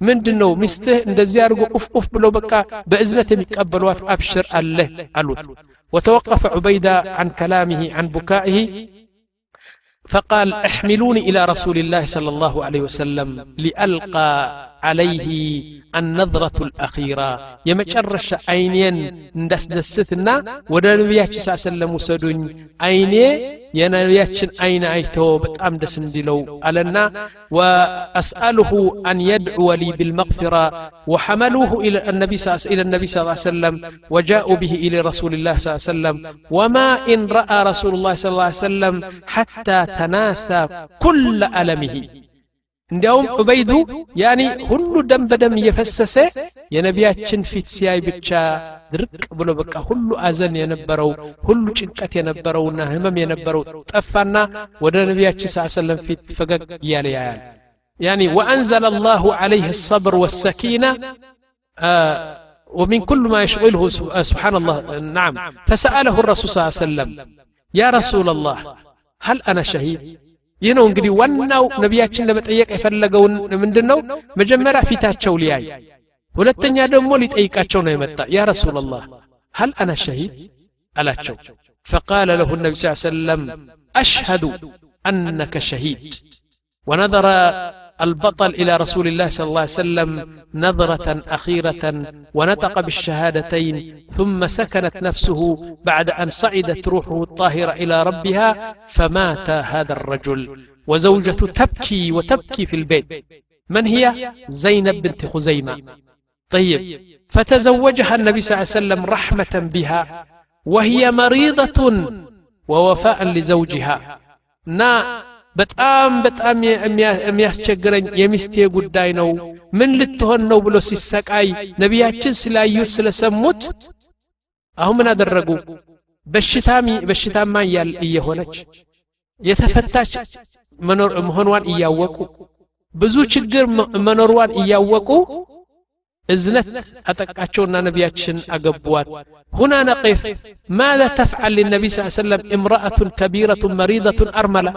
ምንድን ነው ሚስትህ እንደዚህ አድርጎ ቁፍ ቁፍ ብሎ በቃ በእዝነት የሚቀበሏት አብሽር አለህ አሉት وتوقف عبيدة عن كلامه عن بكائه فقال احملوني إلى رسول الله صلى الله عليه وسلم لألقى عليه النظرة الأخيرة يمجرش عينين ندس دستنا ودا نبياتي صلى الله عليه وسلم وسدن عيني የነቢያችን አይን አይቶ በጣም ደስ እንዲለው አለና ወአስአልሁ አን የድዕወ ሊ ብልመግፊራ ወሐመሉሁ ኢለ ነቢ ስ ሰለም ወጃኡ ብህ ኢለ ረሱልላህ ስ ሰለም ወማ ኢን ረአ ረሱሉላህ ስ ሰለም ሐታ ተናሳ ኩለ አለምህ እንዲያውም ዑበይዱ ያኒ ሁሉ ደም በደም እየፈሰሰ የነቢያችን ፊት ሲያይ ብቻ ድርቅ ብሎ በቃ ሁሉ አዘን የነበረው ሁሉ ጭንቀት የነበረውና ህመም የነበረው ጠፋና ወደ ነቢያችን ስ ሰለም ፊት ፈገግ እያለ ያያል ያኒ ወአንዘለ አላሁ ዓለይህ الصبر والسكينة آه ومن كل ما يشغله سبحان الله نعم فسأله الرسول صلى الله عليه وسلم يا رسول الله هل أنا شهيد ይህ ነው እንግዲህ ዋናው ነቢያችን ለመጠየቅ የፈለገውን ምንድን ነው መጀመሪያ ፊታቸው ሊያይ ሁለተኛ ደግሞ ሊጠይቃቸው ነው የመጣ ያ ረሱላላህ هل أنا شهيد ألاتشو فقال له النبي صلى الله عليه وسلم أشهد أنك شهيد ونظر البطل إلى رسول الله صلى الله عليه وسلم نظرة أخيرة ونطق بالشهادتين ثم سكنت نفسه بعد أن صعدت روحه الطاهرة إلى ربها فمات هذا الرجل. وزوجته تبكي وتبكي في البيت. من هي؟ زينب بنت خزيمة. طيب فتزوجها النبي صلى الله عليه وسلم رحمة بها وهي مريضة ووفاء لزوجها. نا በጣም በጣም የሚያስቸግረኝ የሚስቴ ጉዳይ ነው ምን ልትሆን ነው ብሎ ሲሰቃይ ነቢያችን ስላዩት ስለሰሙት አሁን ምን አደረጉ በሽታማ እየሆነች የተፈታች መሆኗን እያወቁ ብዙ ችግር መኖሯን እያወቁ እዝነት አጠቃቸውና ነቢያችን አገቧት هنا نقف ماذا تفعل للنبي صلى الله عليه وسلم امرأة كبيرة مريضة أرملة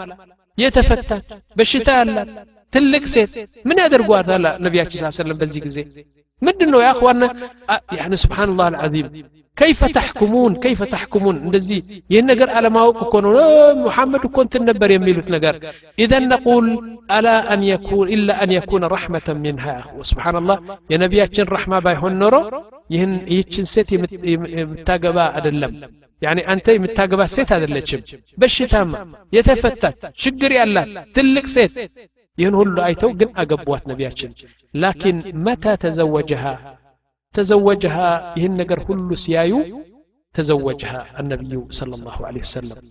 የተፈታች በሽታ ያላት ትልቅ ሴት ምን ያደርጓታል ነቢያችን ስ ሰለም በዚህ ጊዜ ምንድን ነው ያእኽዋና ያኒ ስብሓንላህ አልዓዚም ከይፈ ተሕኩሙን ከይፈ ተሕኩሙን እንደዚህ ይህን ነገር አለማወቅ እኮ ነው ሙሐመድ እኮ እንትን ነበር የሚሉት ነገር ኢዘን ነቁል አላ አን የኩን ኢላ አን የኩነ ረሕመተን ሚንሃ ስብሓንላህ የነቢያችን ረሕማ ባይሆን ኖሮ ይህን ይህችን ሴት የምታገባ አይደለም ያኒ አንተ የምታገባት ሴት አይደለችም በሽታማ የተፈታች ችግር ያላት ትልቅ ሴት ይህን ሁሉ አይተው ግን አገቧት ነቢያችን ላኪን መታ ተዘወጀሃ تزوجها يهن كل سيايو تزوجها النبي صلى الله عليه وسلم.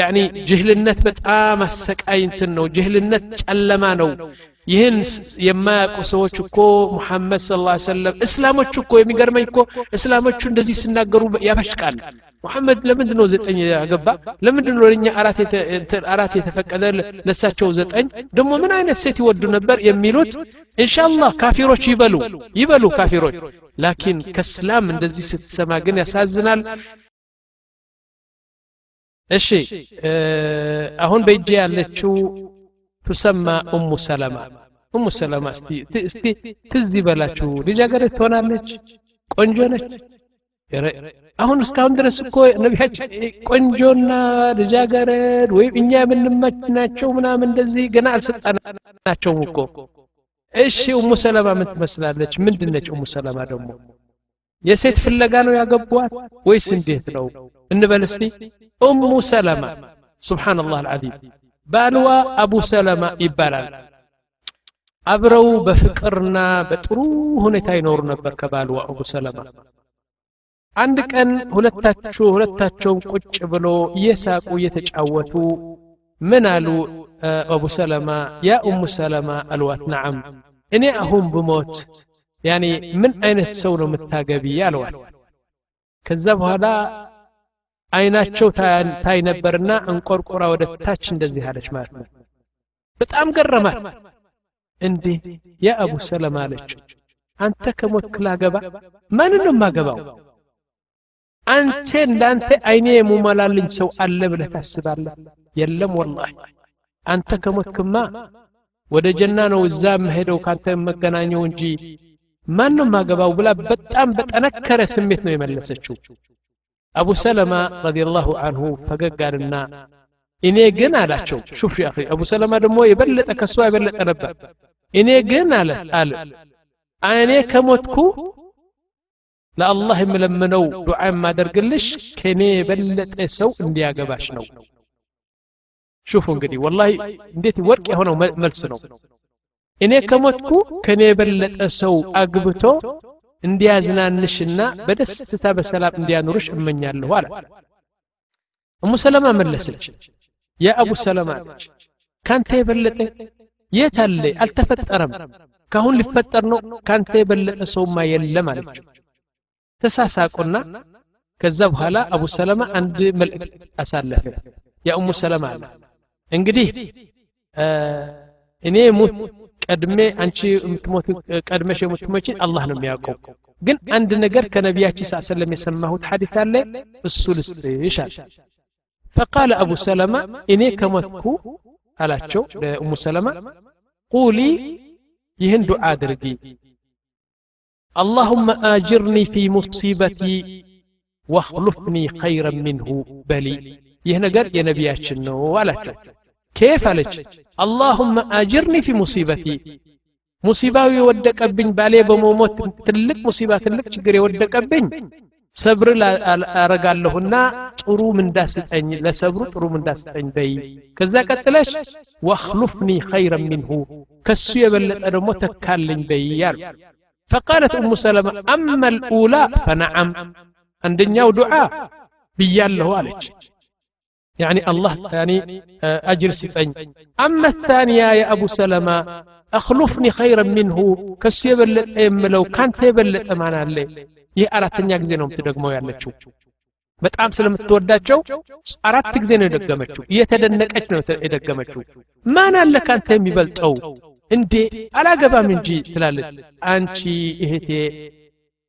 يعني جهل النت بتآمسك أين تنو جهل النت ألمانو ይህን የማያውቁ ሰዎች እኮ ሙሐመድ ስ ላ ሰለም እስላሞቹ እኮ የሚገርመኝ እኮ እስላሞቹ እንደዚህ ሲናገሩ ያበሽቃል ሙሐመድ ለምንድ ነው ዘጠኝ ያገባ ለምንድ ነው ለእኛ አራት የተፈቀደ ለሳቸው ዘጠኝ ደግሞ ምን አይነት ሴት ይወዱ ነበር የሚሉት እንሻላህ ካፊሮች ይበሉ ይበሉ ካፊሮች ላኪን ከእስላም እንደዚህ ስትሰማ ግን ያሳዝናል እሺ አሁን በእጄ ያለችው ትሰማ ኡሙ ሰለማ ኡሙ ሰለማ እስቲ ትዝ ይበላችሁ ልጃገረድ ትሆናለች ቆንጆ ነች አሁን እስካሁን ድረስ እኮ ነቢያችን ቆንጆና ልጃገረድ ወይም እኛ የምንመችናቸው ምናምን እንደዚህ ገና አልሰጣናቸውም እኮ እሺ ኡሙ ሰለማ ምን ትመስላለች ምንድነች ኡሙ ሰለማ ደግሞ የሴት ፍለጋ ነው ያገቧት ወይስ እንዴት ነው እንበል እስቲ ኡሙ ሰለማ ሱብሓነላህ አልዓዚም ባልዋ አቡ ሰለማ ይባላል አብረው በፍቅርና በጥሩ ሁኔታ ይኖሩ ነበር ከባልዋ አቡ ሰለማ አንድ ቀን ሁለታቸው ሁለታቸውም ቁጭ ብሎ እየሳቁ እየተጫወቱ ምን አሉ አቡ ሰለማ ያ ኡሙ ሰለማ አልዋት ነዓም እኔ አሁን ብሞት ያኔ ምን አይነት ሰው ነው የምታገቢ አለዋት ከዛ በኋላ አይናቸው ታይ ነበርና እንቆርቆራ ወደ ታች እንደዚህ አለች ማለት ነው። በጣም ገረማት እንዴ! ያ አቡ ሰለማ አለችው አንተ ከሞትክ ላገባ? ማንን ነው የማገባው? አንተ እንዳንተ አይኔ የሙመላልኝ ሰው አለ ብለህ ታስባለህ? የለም ወላሂ። አንተ ከሞትክማ ወደ ጀና ነው እዛ መሄደው ካንተ መገናኘው እንጂ ማን ነው ማገባው ብላ በጣም በጠነከረ ስሜት ነው የመለሰችው አቡ ሰለማ ረዲየላሁ አንሁ ፈገግ አልና እኔ ግን አላቸው ሹፍ ያ አቡ ሰለማ ደግሞ የበለጠ ከሷ የበለጠ ነበር እኔ ግን አለ አለ እኔ ከሞትኩ ለአላህ የምለምነው ዱዓ የማደርግልሽ ከኔ የበለጠ ሰው እንዲያገባሽ ነው ሹፉ እንግዲህ ወላሂ እንዴት ወርቅ የሆነው መልስ ነው እኔ ከሞትኩ ከኔ የበለጠ ሰው አግብቶ እንዲያዝናንሽና በደስታ በሰላም እንዲያኖርሽ እመኛለሁ አለ። እሙ ሰለማ መለሰች። ያ ሰለማ አለች ካንተ የበለጠ የት አለ? አልተፈጠረም። ካሁን ሊፈጠር ነው ካንተ የበለጠ ሰውማ የለም አለችው ተሳሳቁና ከዛ በኋላ አቡ ሰለማ አንድ መልእክት አሳለፈ። ያ ሰለማ አለ እንግዲህ እኔ ሙት ቀድሜ አንቺ የምትሞት ቀድመሽ የምትሞችን አላህ ነው የሚያውቀው ግን አንድ ነገር ከነቢያችን ስ ሰለም የሰማሁት ሐዲት አለ እሱ ልስጥሽ አለ ፈቃለ አቡ ሰለማ እኔ ከሞትኩ አላቸው ለኡሙ ሰለማ ቁሊ ይህን ዱዓ አድርጊ اللهم آجرني في مصيبتي واخلفني خيرا منه بلي ይህ ነገር የነቢያችን ነው አላቸው ኬፍ አለች አላሁመ አጅርኒ ፊ ሙሲበቲ ሙሲባው የወደቀብኝ ባሌ በመሞት ትልቅ ሙሲባ ትልቅ ችግር የወደቀብኝ ሰብር አረጋለሁና ጥሩ ምንዳስጠኝ ለሰብሩ ጥሩ ምንዳስጠኝ በይ ከዛ ቀጥለሽ ወአኽሉፍኒ ኸይረን ሚንሁ ከሱ የበለጠ ደግሞ ተካልኝ በይ ያሉ فقالت أم سلمة أما الأولى فنعم عندنا دعاء بياله عليك يعني الله يعني أجر ستين أما الثانية يا أبو سلمة أخلفني خيرا منه كسي يبلت لو كانت يبلت أمانا لي ይህ አራተኛ ጊዜ ነው የምትደግመው ያለችው በጣም ስለምትወዳቸው አራት ጊዜ ነው የደገመችው እየተደነቀች ነው የደገመችው ማን አለ ካንተ የሚበልጠው እንዴ አላገባም እንጂ ትላለች አንቺ እህቴ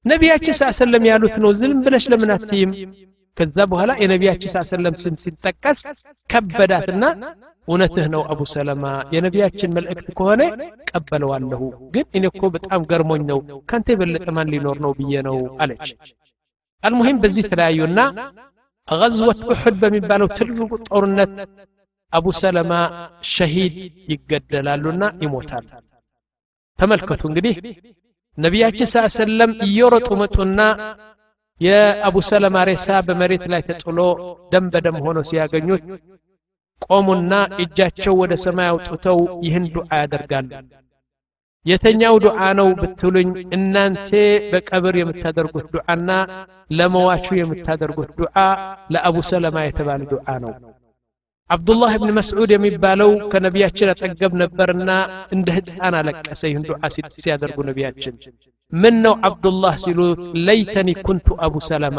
ነቢያችን ስ ሰለም ያሉት ነው ዝም ብለሽ ለምን አትይም ከዛ በኋላ የነቢያችን ስ ሰለም ስም ሲጠቀስ ከበዳትና እውነትህ ነው አቡ ሰለማ የነቢያችን መልእክት ከሆነ ቀበለዋለሁ ግን እኔ እኮ በጣም ገርሞኝ ነው ካንተ የበለጠ ማን ሊኖር ነው ብዬ ነው አለች አልሙሂም በዚህ ተለያዩና ገዝወት ኡሑድ በሚባለው ትልቁ ጦርነት አቡ ሰለማ ሸሂድ ይገደላሉና ይሞታል ተመልከቱ እንግዲህ ነቢያችን ስ ሰለም እየሮጡ መጡና የአቡ ሰለማ ሬሳ በመሬት ላይ ተጥሎ ደም በደም ሆኖ ሲያገኙት ቆሙና እጃቸው ወደ ሰማይ አውጥተው ይህን ዱዓ ያደርጋሉ የተኛው ዱዓ ነው ብትሉኝ እናንተ በቀብር የምታደርጉት ዱዓና ለመዋቹ የምታደርጉት ዱዓ ለአቡ ሰለማ የተባለ ዱዓ ነው አብዱላህ ብን መስዑድ የሚባለው ከነቢያችን አጠገብ ነበርና እንደ ህፃን አለቀሰ ይህን ዱዓ ሲያደርጉ ነቢያችን ምን ነው አብዱላህ ሲሉት ለይተኒ ኩንቱ አቡ ሰለማ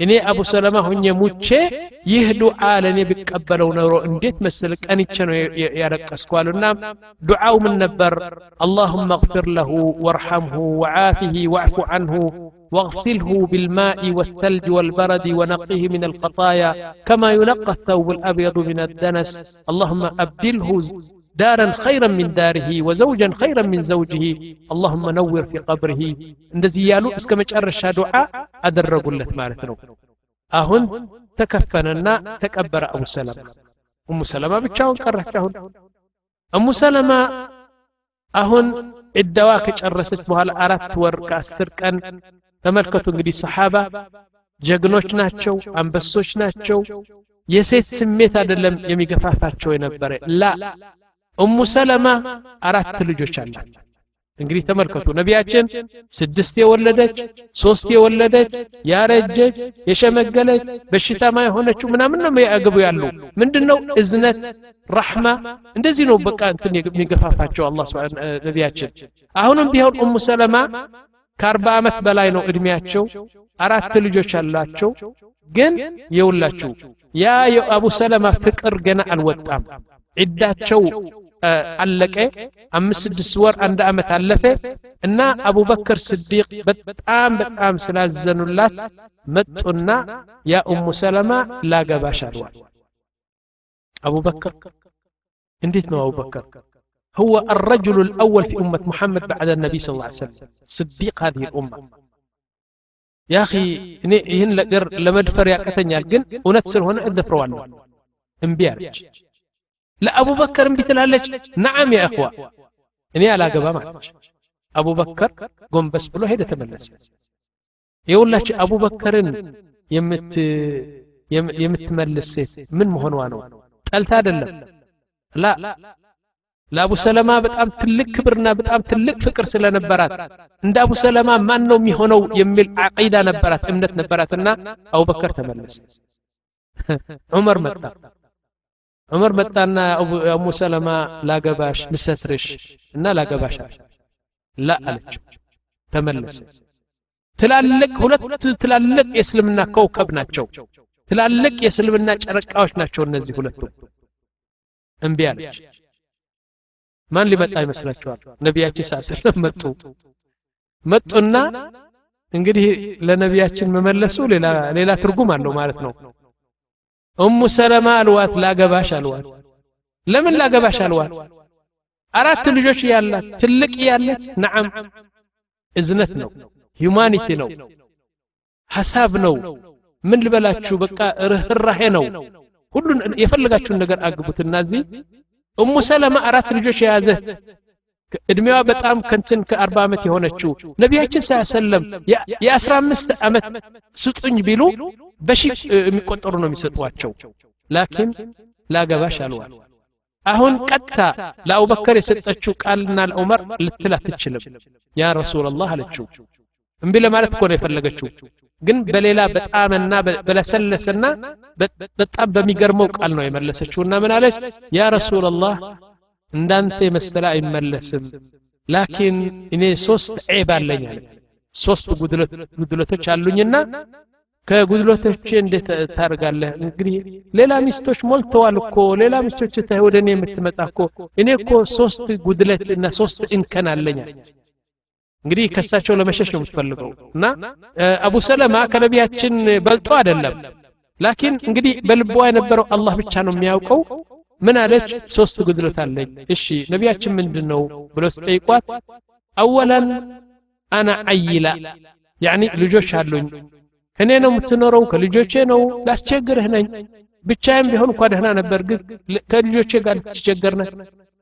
እኔ አቡ ሰለማ ሁኜ ሙቼ ይህ ዱዓ ለእኔ ቢቀበለው ኖሮ እንዴት መስል ቀንቼ ነው ያለቀስኳሉና ዱዓው ምን ነበር አላሁመ እግፊር ለሁ ወርሐምሁ ወዓፊህ ዋዕፉ አንሁ واغسله بالماء والثلج والبرد ونقه من الخطايا كما ينقى الثوب الأبيض من الدنس اللهم أبدله دارا خيرا من داره وزوجا خيرا من زوجه اللهم نور في قبره እንደዚህ ያሉ እስከ መጨረሻ ዱዓ አደረጉለት ማለት ነው አሁን ተከፈነና ተቀበረ አቡ ሰለማ እሙ ሰለማ ብቻውን ቀረች አሁን እሙ ሰለማ አሁን ዕዳዋ ከጨረሰች በኋላ አራት ወር ከአስር ቀን ተመልከቱ እንግዲህ ሰሓባ ጀግኖች ናቸው አንበሶች ናቸው የሴት ስሜት አይደለም የሚገፋፋቸው የነበረ ላ እሙ ሰለማ አራት ልጆች አላት እንግዲህ ተመልከቱ ነቢያችን ስድስት የወለደች ሶስት የወለደች ያረጀች የሸመገለች በሽታማ የሆነችው ምናምን ነው ያገቡ ያሉ ምንድነው እዝነት ረሕማ እንደዚህ ነው በቃ እንትን የሚገፋፋቸው አላህ ነቢያችን አሁንም ቢሆን እሙ ሰለማ ከአርባ ዓመት በላይ ነው እድሜያቸው አራት ልጆች አላቸው ግን የውላችሁ ያ የአቡ ሰለማ ፍቅር ገና አልወጣም ዒዳቸው አለቀ አምስት ስድስት ወር አንድ ዓመት አለፈ እና አቡበክር ስዲቅ በጣም በጣም ስላዘኑላት መጡና ያ ኡሙ ሰለማ ላገባሽ አልዋል አቡበክር እንዴት ነው አቡበክር هو الرجل الأول في أمة محمد بعد النبي صلى الله عليه وسلم. صديق هذه الأمة. يا أخي هنا لقر لما دفر يا كتنيا جن ونتسر هنا الدفر وأنا انبيارج لا أبو بكر بيتلالج نعم يا إخوة. إني على قبا أبو بكر قم بس بلو هيدا تملس يقول لك أبو بكر يمت يمتملس من مهنوانو تلت هذا لا لا. ለአቡ ሰለማ በጣም ትልቅ ክብርና በጣም ትልቅ ፍቅር ስለነበራት እንደ አቡ ሰለማ ማን ነው የሚሆነው የሚል አቂዳ ነበራት እምነት ነበራትና አቡበከር ተመለሰ ዑመር መጣ ዑመር መጣና አሙ ሰለማ ላገባሽ ልሰትርሽ እና ላገባሽ ላ አለችው ተመለሰ ትላልቅ ሁለት ትላልቅ የእስልምና ከውከብ ናቸው ትላልቅ የእስልምና ጨረቃዎች ናቸው እነዚህ ሁለቱ እምቢ አለች ማን ሊመጣ ይመስላችኋል ነቢያችን ሳስለም መጡ መጡና እንግዲህ ለነቢያችን መመለሱ ሌላ ሌላ ትርጉም አለው ማለት ነው እሙ ሰለማ አልዋት ላገባሽ አልዋት ለምን ላገባሽ አልዋት አራት ልጆች ያላት ትልቅ ያለች ነዓም እዝነት ነው ሂዩማኒቲ ነው ሐሳብ ነው ምን ልበላችሁ በቃ ርህራሄ ነው ሁሉን የፈለጋችሁን ነገር አግቡትና እዚህ እሙ ሰለማ አራት ልጆች የያዘች እድሜዋ በጣም ከንትን ከአርባ ዓመት የሆነችው ነቢያችን ሳያሰለም የአስራ አምስት ዓመት ስጡኝ ቢሉ በሺ የሚቆጠሩ ነው የሚሰጧቸው ላኪን ላገባሽ አልዋል አሁን ቀጥታ ለአቡበከር የሰጠችው ቃልና ለዑመር ልትል አትችልም ያ ረሱላላህ አለችው እምቢ ለማለት እኮ ነው የፈለገችው ግን በሌላ በጣምና በለሰለሰና በጣም በሚገርመው ቃል ነው የመለሰችውና ምን አለች ያ ረሱላላህ እንዳንተ የመሰለ አይመለስም ላኪን እኔ ሶስት ዔብ አለኝ አለ ሶስት ጉድለቶች አሉኝና ከጉድለቶች እንዴት ታደርጋለህ እንግዲህ ሌላ ሚስቶች ሞልተዋል እኮ ሌላ ሚስቶች ታይ ወደ እኔ የምትመጣ እኮ እኔ እኮ ሶስት ጉድለት እና ሶስት እንከን አለኝ እንግዲህ ከሳቸው ለመሸሽ ነው የምትፈልገው እና አቡ ሰለማ ከነቢያችን በልጦ አይደለም ላኪን እንግዲህ በልቧ የነበረው አላህ ብቻ ነው የሚያውቀው ምን አለች ሶስት ጉድለት አለኝ እሺ ነቢያችን ምንድን ነው ብለው ስጠይቋት አወላን አና አይላ ያኒ ልጆች አሉኝ ከኔ ነው የምትኖረው ከልጆቼ ነው ላስቸግርህ ነኝ ብቻዬም ቢሆን እንኳ ደህና ነበር ግን ከልጆቼ ጋር ልትቸገር ነህ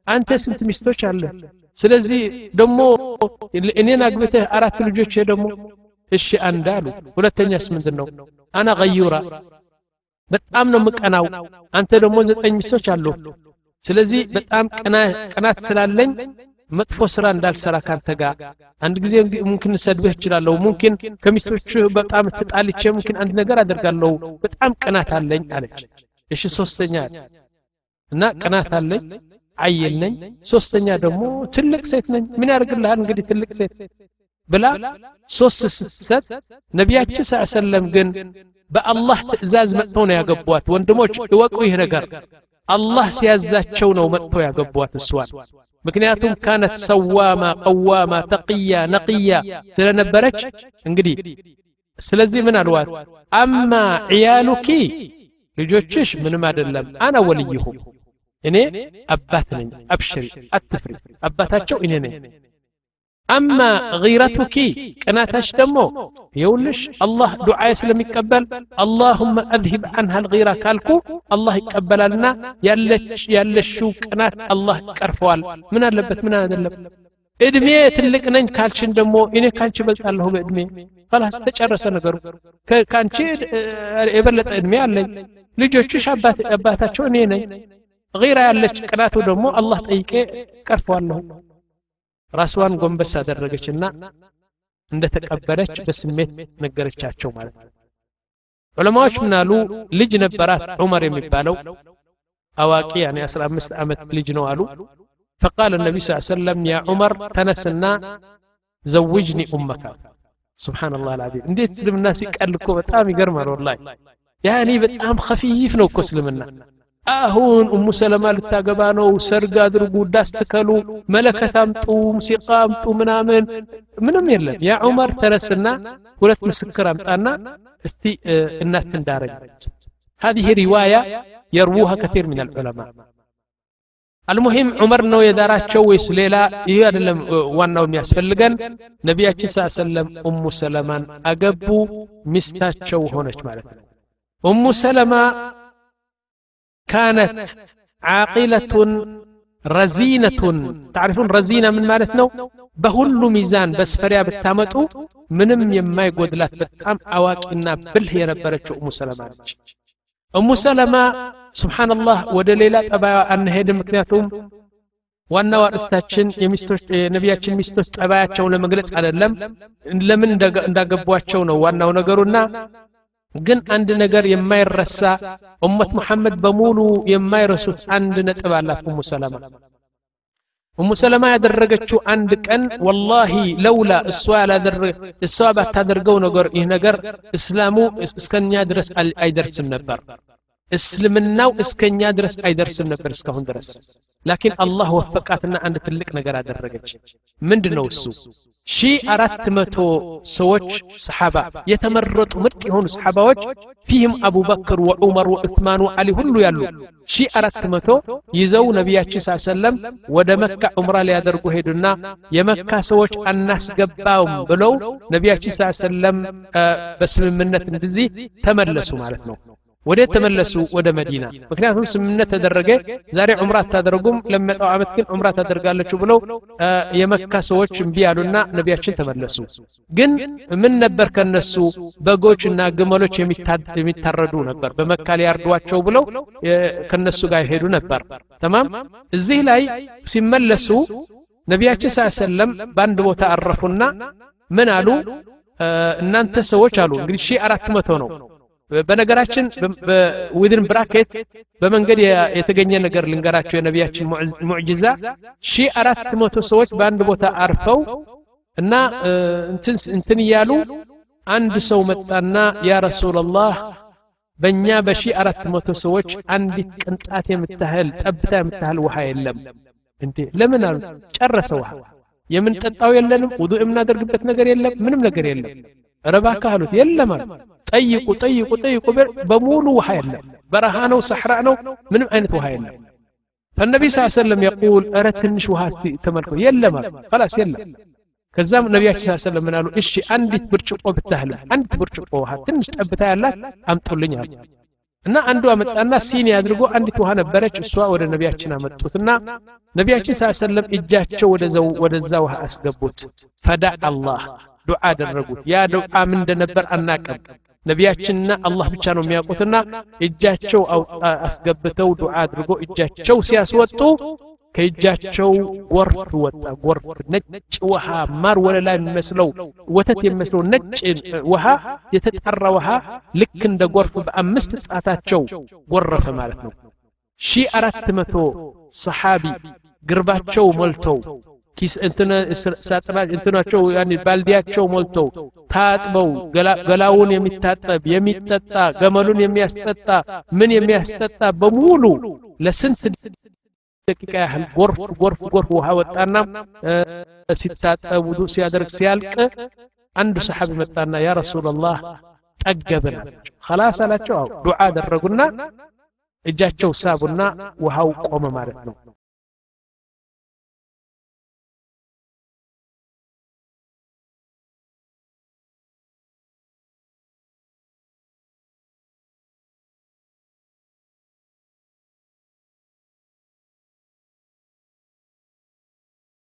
አንተ ስንት ሚስቶች አለ ስለዚህ ደግሞ እኔን አግብተህ አራት ልጆቼ ደግሞ እሺ አንድ አሉ ሁለተኛስ ምንድን ነው አና ገዩራ በጣም ነው ምቀናው አንተ ደግሞ ዘጠኝ ሚስቶች አሉ ስለዚህ በጣም ቅናት ስላለኝ መጥፎ ስራ እንዳልሰራ ካንተ ጋር አንድ ጊዜ ሙምኪን ሰድብህ እችላለሁ ሙምኪን ከሚስቶች በጣም ተጣልቼ ሙምኪን አንድ ነገር አደርጋለሁ በጣም ቅናት አለኝ አለች እሺ ሶስተኛ እና ቅናት አለኝ አየል ነኝ ሶስተኛ ደግሞ ትልቅ ሴት ነኝ ምን ያደርግልሃል እንግዲህ ትልቅ ሴት ብላ ሶስት ስትሰጥ ነቢያችን ሰለም ግን በአላህ ትእዛዝ መጥተው ነው ያገቧት ወንድሞች እወቁ ይህ ነገር አላህ ሲያዛቸው ነው መጥተው ያገቧት እሷን ምክንያቱም ካነት ሰዋማ ቀዋማ ተቅያ ነቅያ ስለነበረች እንግዲህ ስለዚህ ምን አልዋት አማ ዕያሉኪ ልጆችሽ ምንም አይደለም አና ወልይሁም እኔ አባት ነኝ አብሽሪ አትፍሪ አባታቸው እኔ ነኝ አማ ጊረቱኪ ቅናታሽ ደግሞ ይውልሽ አላህ ዱዓዬ ስለሚቀበል አላሁመ አዝሂብ አንሃ ልጊራ ካልኩ አላህ ይቀበላልና ያለሽው ቅናት አላህ ይቀርፈዋል ምን አለበት ምን አይደለም እድሜ ትልቅ ነኝ ካልችን ደግሞ እኔ ካንቺ በልጣለሁ በእድሜ ከላስ ተጨረሰ ነገሩ ከአንቺ የበለጠ እድሜ አለኝ ልጆችሽ አባታቸው እኔ ነኝ ጊራ ያለች ቅናቱ ደግሞ አላህ ጠይቄ ቀርፈዋለሁ ራስዋን ጎንበስ አደረገችና እንደተቀበለች በስሜት ነገረቻቸው ማለት ነው ዑለማዎች ምናሉ ልጅ ነበራት ዑመር የሚባለው አዋቂ ያኔ 15 ዓመት ልጅ ነው አሉ فقال النبي صلى الله عليه وسلم يا عمر تنسنا زوجني أمك سبحان الله العظيم እንዴት እስልምና ሲቀል እኮ በጣም ይገርማል ወላሂ ያኔ በጣም خفيف ነው እኮ እስልምና አሁን ኡሙ ሰለማ ልታገባ ነው ሰርግ አድርጉ ዳስ ትከሉ መለከት አምጡ ሙሲቃ አምጡ ምናምን ምንም የለም ያ ዑመር ተነስና ሁለት ምስክር አምጣና እስቲ እናት እንዳረግ هذه رواية يروها كثير من العلماء المهم عمر ነው የዳራቸው ወይስ ሌላ ይሄ አይደለም ዋናው የሚያስፈልገን ነቢያችን ስ ሰለም ኡሙ ሰለማን አገቡ ሚስታቸው ሆነች ማለት ነው ኡሙ ሰለማ كانت عاقلة رزينة تعرفون رزينة من مالتنا بهل ميزان بس فريا بتامتو منم يما يقودلات بتام أواكينا بله ينبرتش أم سلمة أم سلمة ስብሓንላህ ወደ ሌላ ጠባያ አንሄድም ምክንያቱም ዋናው አርእስታችን የሚስቶች የነቢያችን ሚስቶች ጠባያቸውን ለመግለጽ አይደለም ለምን እንዳገቧቸው ነው ዋናው ነገሩና ግን አንድ ነገር የማይረሳ ኡመት መሐመድ በሙሉ የማይረሱት አንድ ነጥብ አላት ኡሙ ሰለማ ኡሙ ሰለማ ያደረገችው አንድ ቀን ወላሂ ለውላ እሷ ያላደረገ እሷ ባታደርገው ነገር ይህ ነገር እስላሙ እስከኛ ድረስ አይደርስም ነበር እስልምናው እስከኛ ድረስ አይደርስም ነበር እስካሁን ድረስ ላኪን አላህ ወፈቃትና አንድ ትልቅ ነገር አደረገች ምንድን ነው እሱ ሺ አራት መቶ ሰዎች ሰሓባ የተመረጡ ምርጥ የሆኑ ሰሓባዎች ፊህም አቡበክር ወዑመር ወዑትማን ወዓሊ ሁሉ ያሉ ሺ አራት መቶ ይዘው ነቢያችን ሳ ሰለም ወደ መካ ዑምራ ሊያደርጉ ሄዱና የመካ ሰዎች አናስገባውም ብለው ነቢያችን ሳ ሰለም በስምምነት እንደዚህ ተመለሱ ማለት ነው ወደ ተመለሱ ወደ መዲና ምክንያቱም ስምምነት ተደረገ ዛሬ ዑምራ አታደርጉም ለመጣው ዓመት ግን ዑምራ ታደርጋለችሁ ብለው የመካ ሰዎች እምቢ ያሉና ነቢያችን ተመለሱ ግን ምን ነበር ከነሱ በጎች እና ግመሎች የሚታረዱ ነበር በመካ ሊያርዷቸው ብለው ከነሱ ጋር ይሄዱ ነበር ተማም እዚህ ላይ ሲመለሱ ነቢያችን ስ ሰለም በአንድ ቦታ አረፉና ምን አሉ እናንተ ሰዎች አሉ እንግዲህ ሺህ አራት መቶ ነው በነገራችን ዊድን ብራኬት በመንገድ የተገኘ ነገር ልንገራቸው የነቢያችን ሙዕጅዛ ሺ አራት መቶ ሰዎች በአንድ ቦታ አርፈው እና እንትን እያሉ አንድ ሰው መጣና ያ ረሱላላህ በእኛ በሺ አራት መቶ ሰዎች አንዲት ቅንጣት የምታህል ጠብታ የምታህል ውሃ የለም እንዴ ለምን አሉ ጨረሰ ውሃ የምንጠጣው የለንም ውዱ የምናደርግበት ነገር የለም ምንም ነገር የለም ረባካ አሉት የለም አሉ ጠይቁ ጠይቁ ጠይቁ በሙሉ ውሃ የለም በረሃ ነው ሰሕራ ነው ምንም አይነት ውሃ የለም ፈነቢ ስ ሰለም የቁል እረ ትንሽ ውሃ ተመልከው የለም አሉ خلاص የለም ከዛም ነቢያችን ስ ሰለም ምን አሉ እሺ አንዲት ብርጭቆ ብታህል አንዲት ብርጭቆ ውሃ ትንሽ ጠብታ ያላት አምጡልኝ አሉ እና አንዱ አመጣና ሲኒ አድርጎ አንዲት ውሃ ነበረች እሷ ወደ ነቢያችን አመጡትና ነቢያችን ስ ሰለም እጃቸው ወደዛ ውሃ አስገቡት ፈዳ አላህ ዱዓ አደረጉት ያ ዱዓ ምን እንደነበር አናቀም ነቢያችንና አላህ ብቻ ነው የሚያውቁትና እጃቸው አስገብተው ዱዓ አድርጎ እጃቸው ሲያስወጡ ከእጃቸው ጎርፍ ወጣ ጎርፍ ነጭ ውሃ ማር ወለላ የሚመስለው ወተት የሚመስለው ነጭ ውሃ የተጣራ ውሃ ልክ እንደ ጎርፍ በአምስት ጣታቸው ጎረፈ ማለት ነው ሺ አራት መቶ ሰሓቢ ግርባቸው ሞልተው ኪስ እንትናቸው ባልዲያቸው ሞልተው ታጥበው ገላውን የሚታጠብ የሚጠጣ ገመሉን የሚያስጠጣ ምን የሚያስጠጣ በሙሉ ለስንት ደቂቃ ያህል ጎርፍ ጎርፍ ጎርፍ ውሃ ወጣና ሲታጠብ ውዱ ሲያደርግ ሲያልቅ አንዱ ሰሓቢ መጣና ያ ረሱላላህ ጠገብን አላቸው ከላስ አላቸው አው ዱዓ አደረጉና እጃቸው ሳቡና ውሃው ቆመ ማለት ነው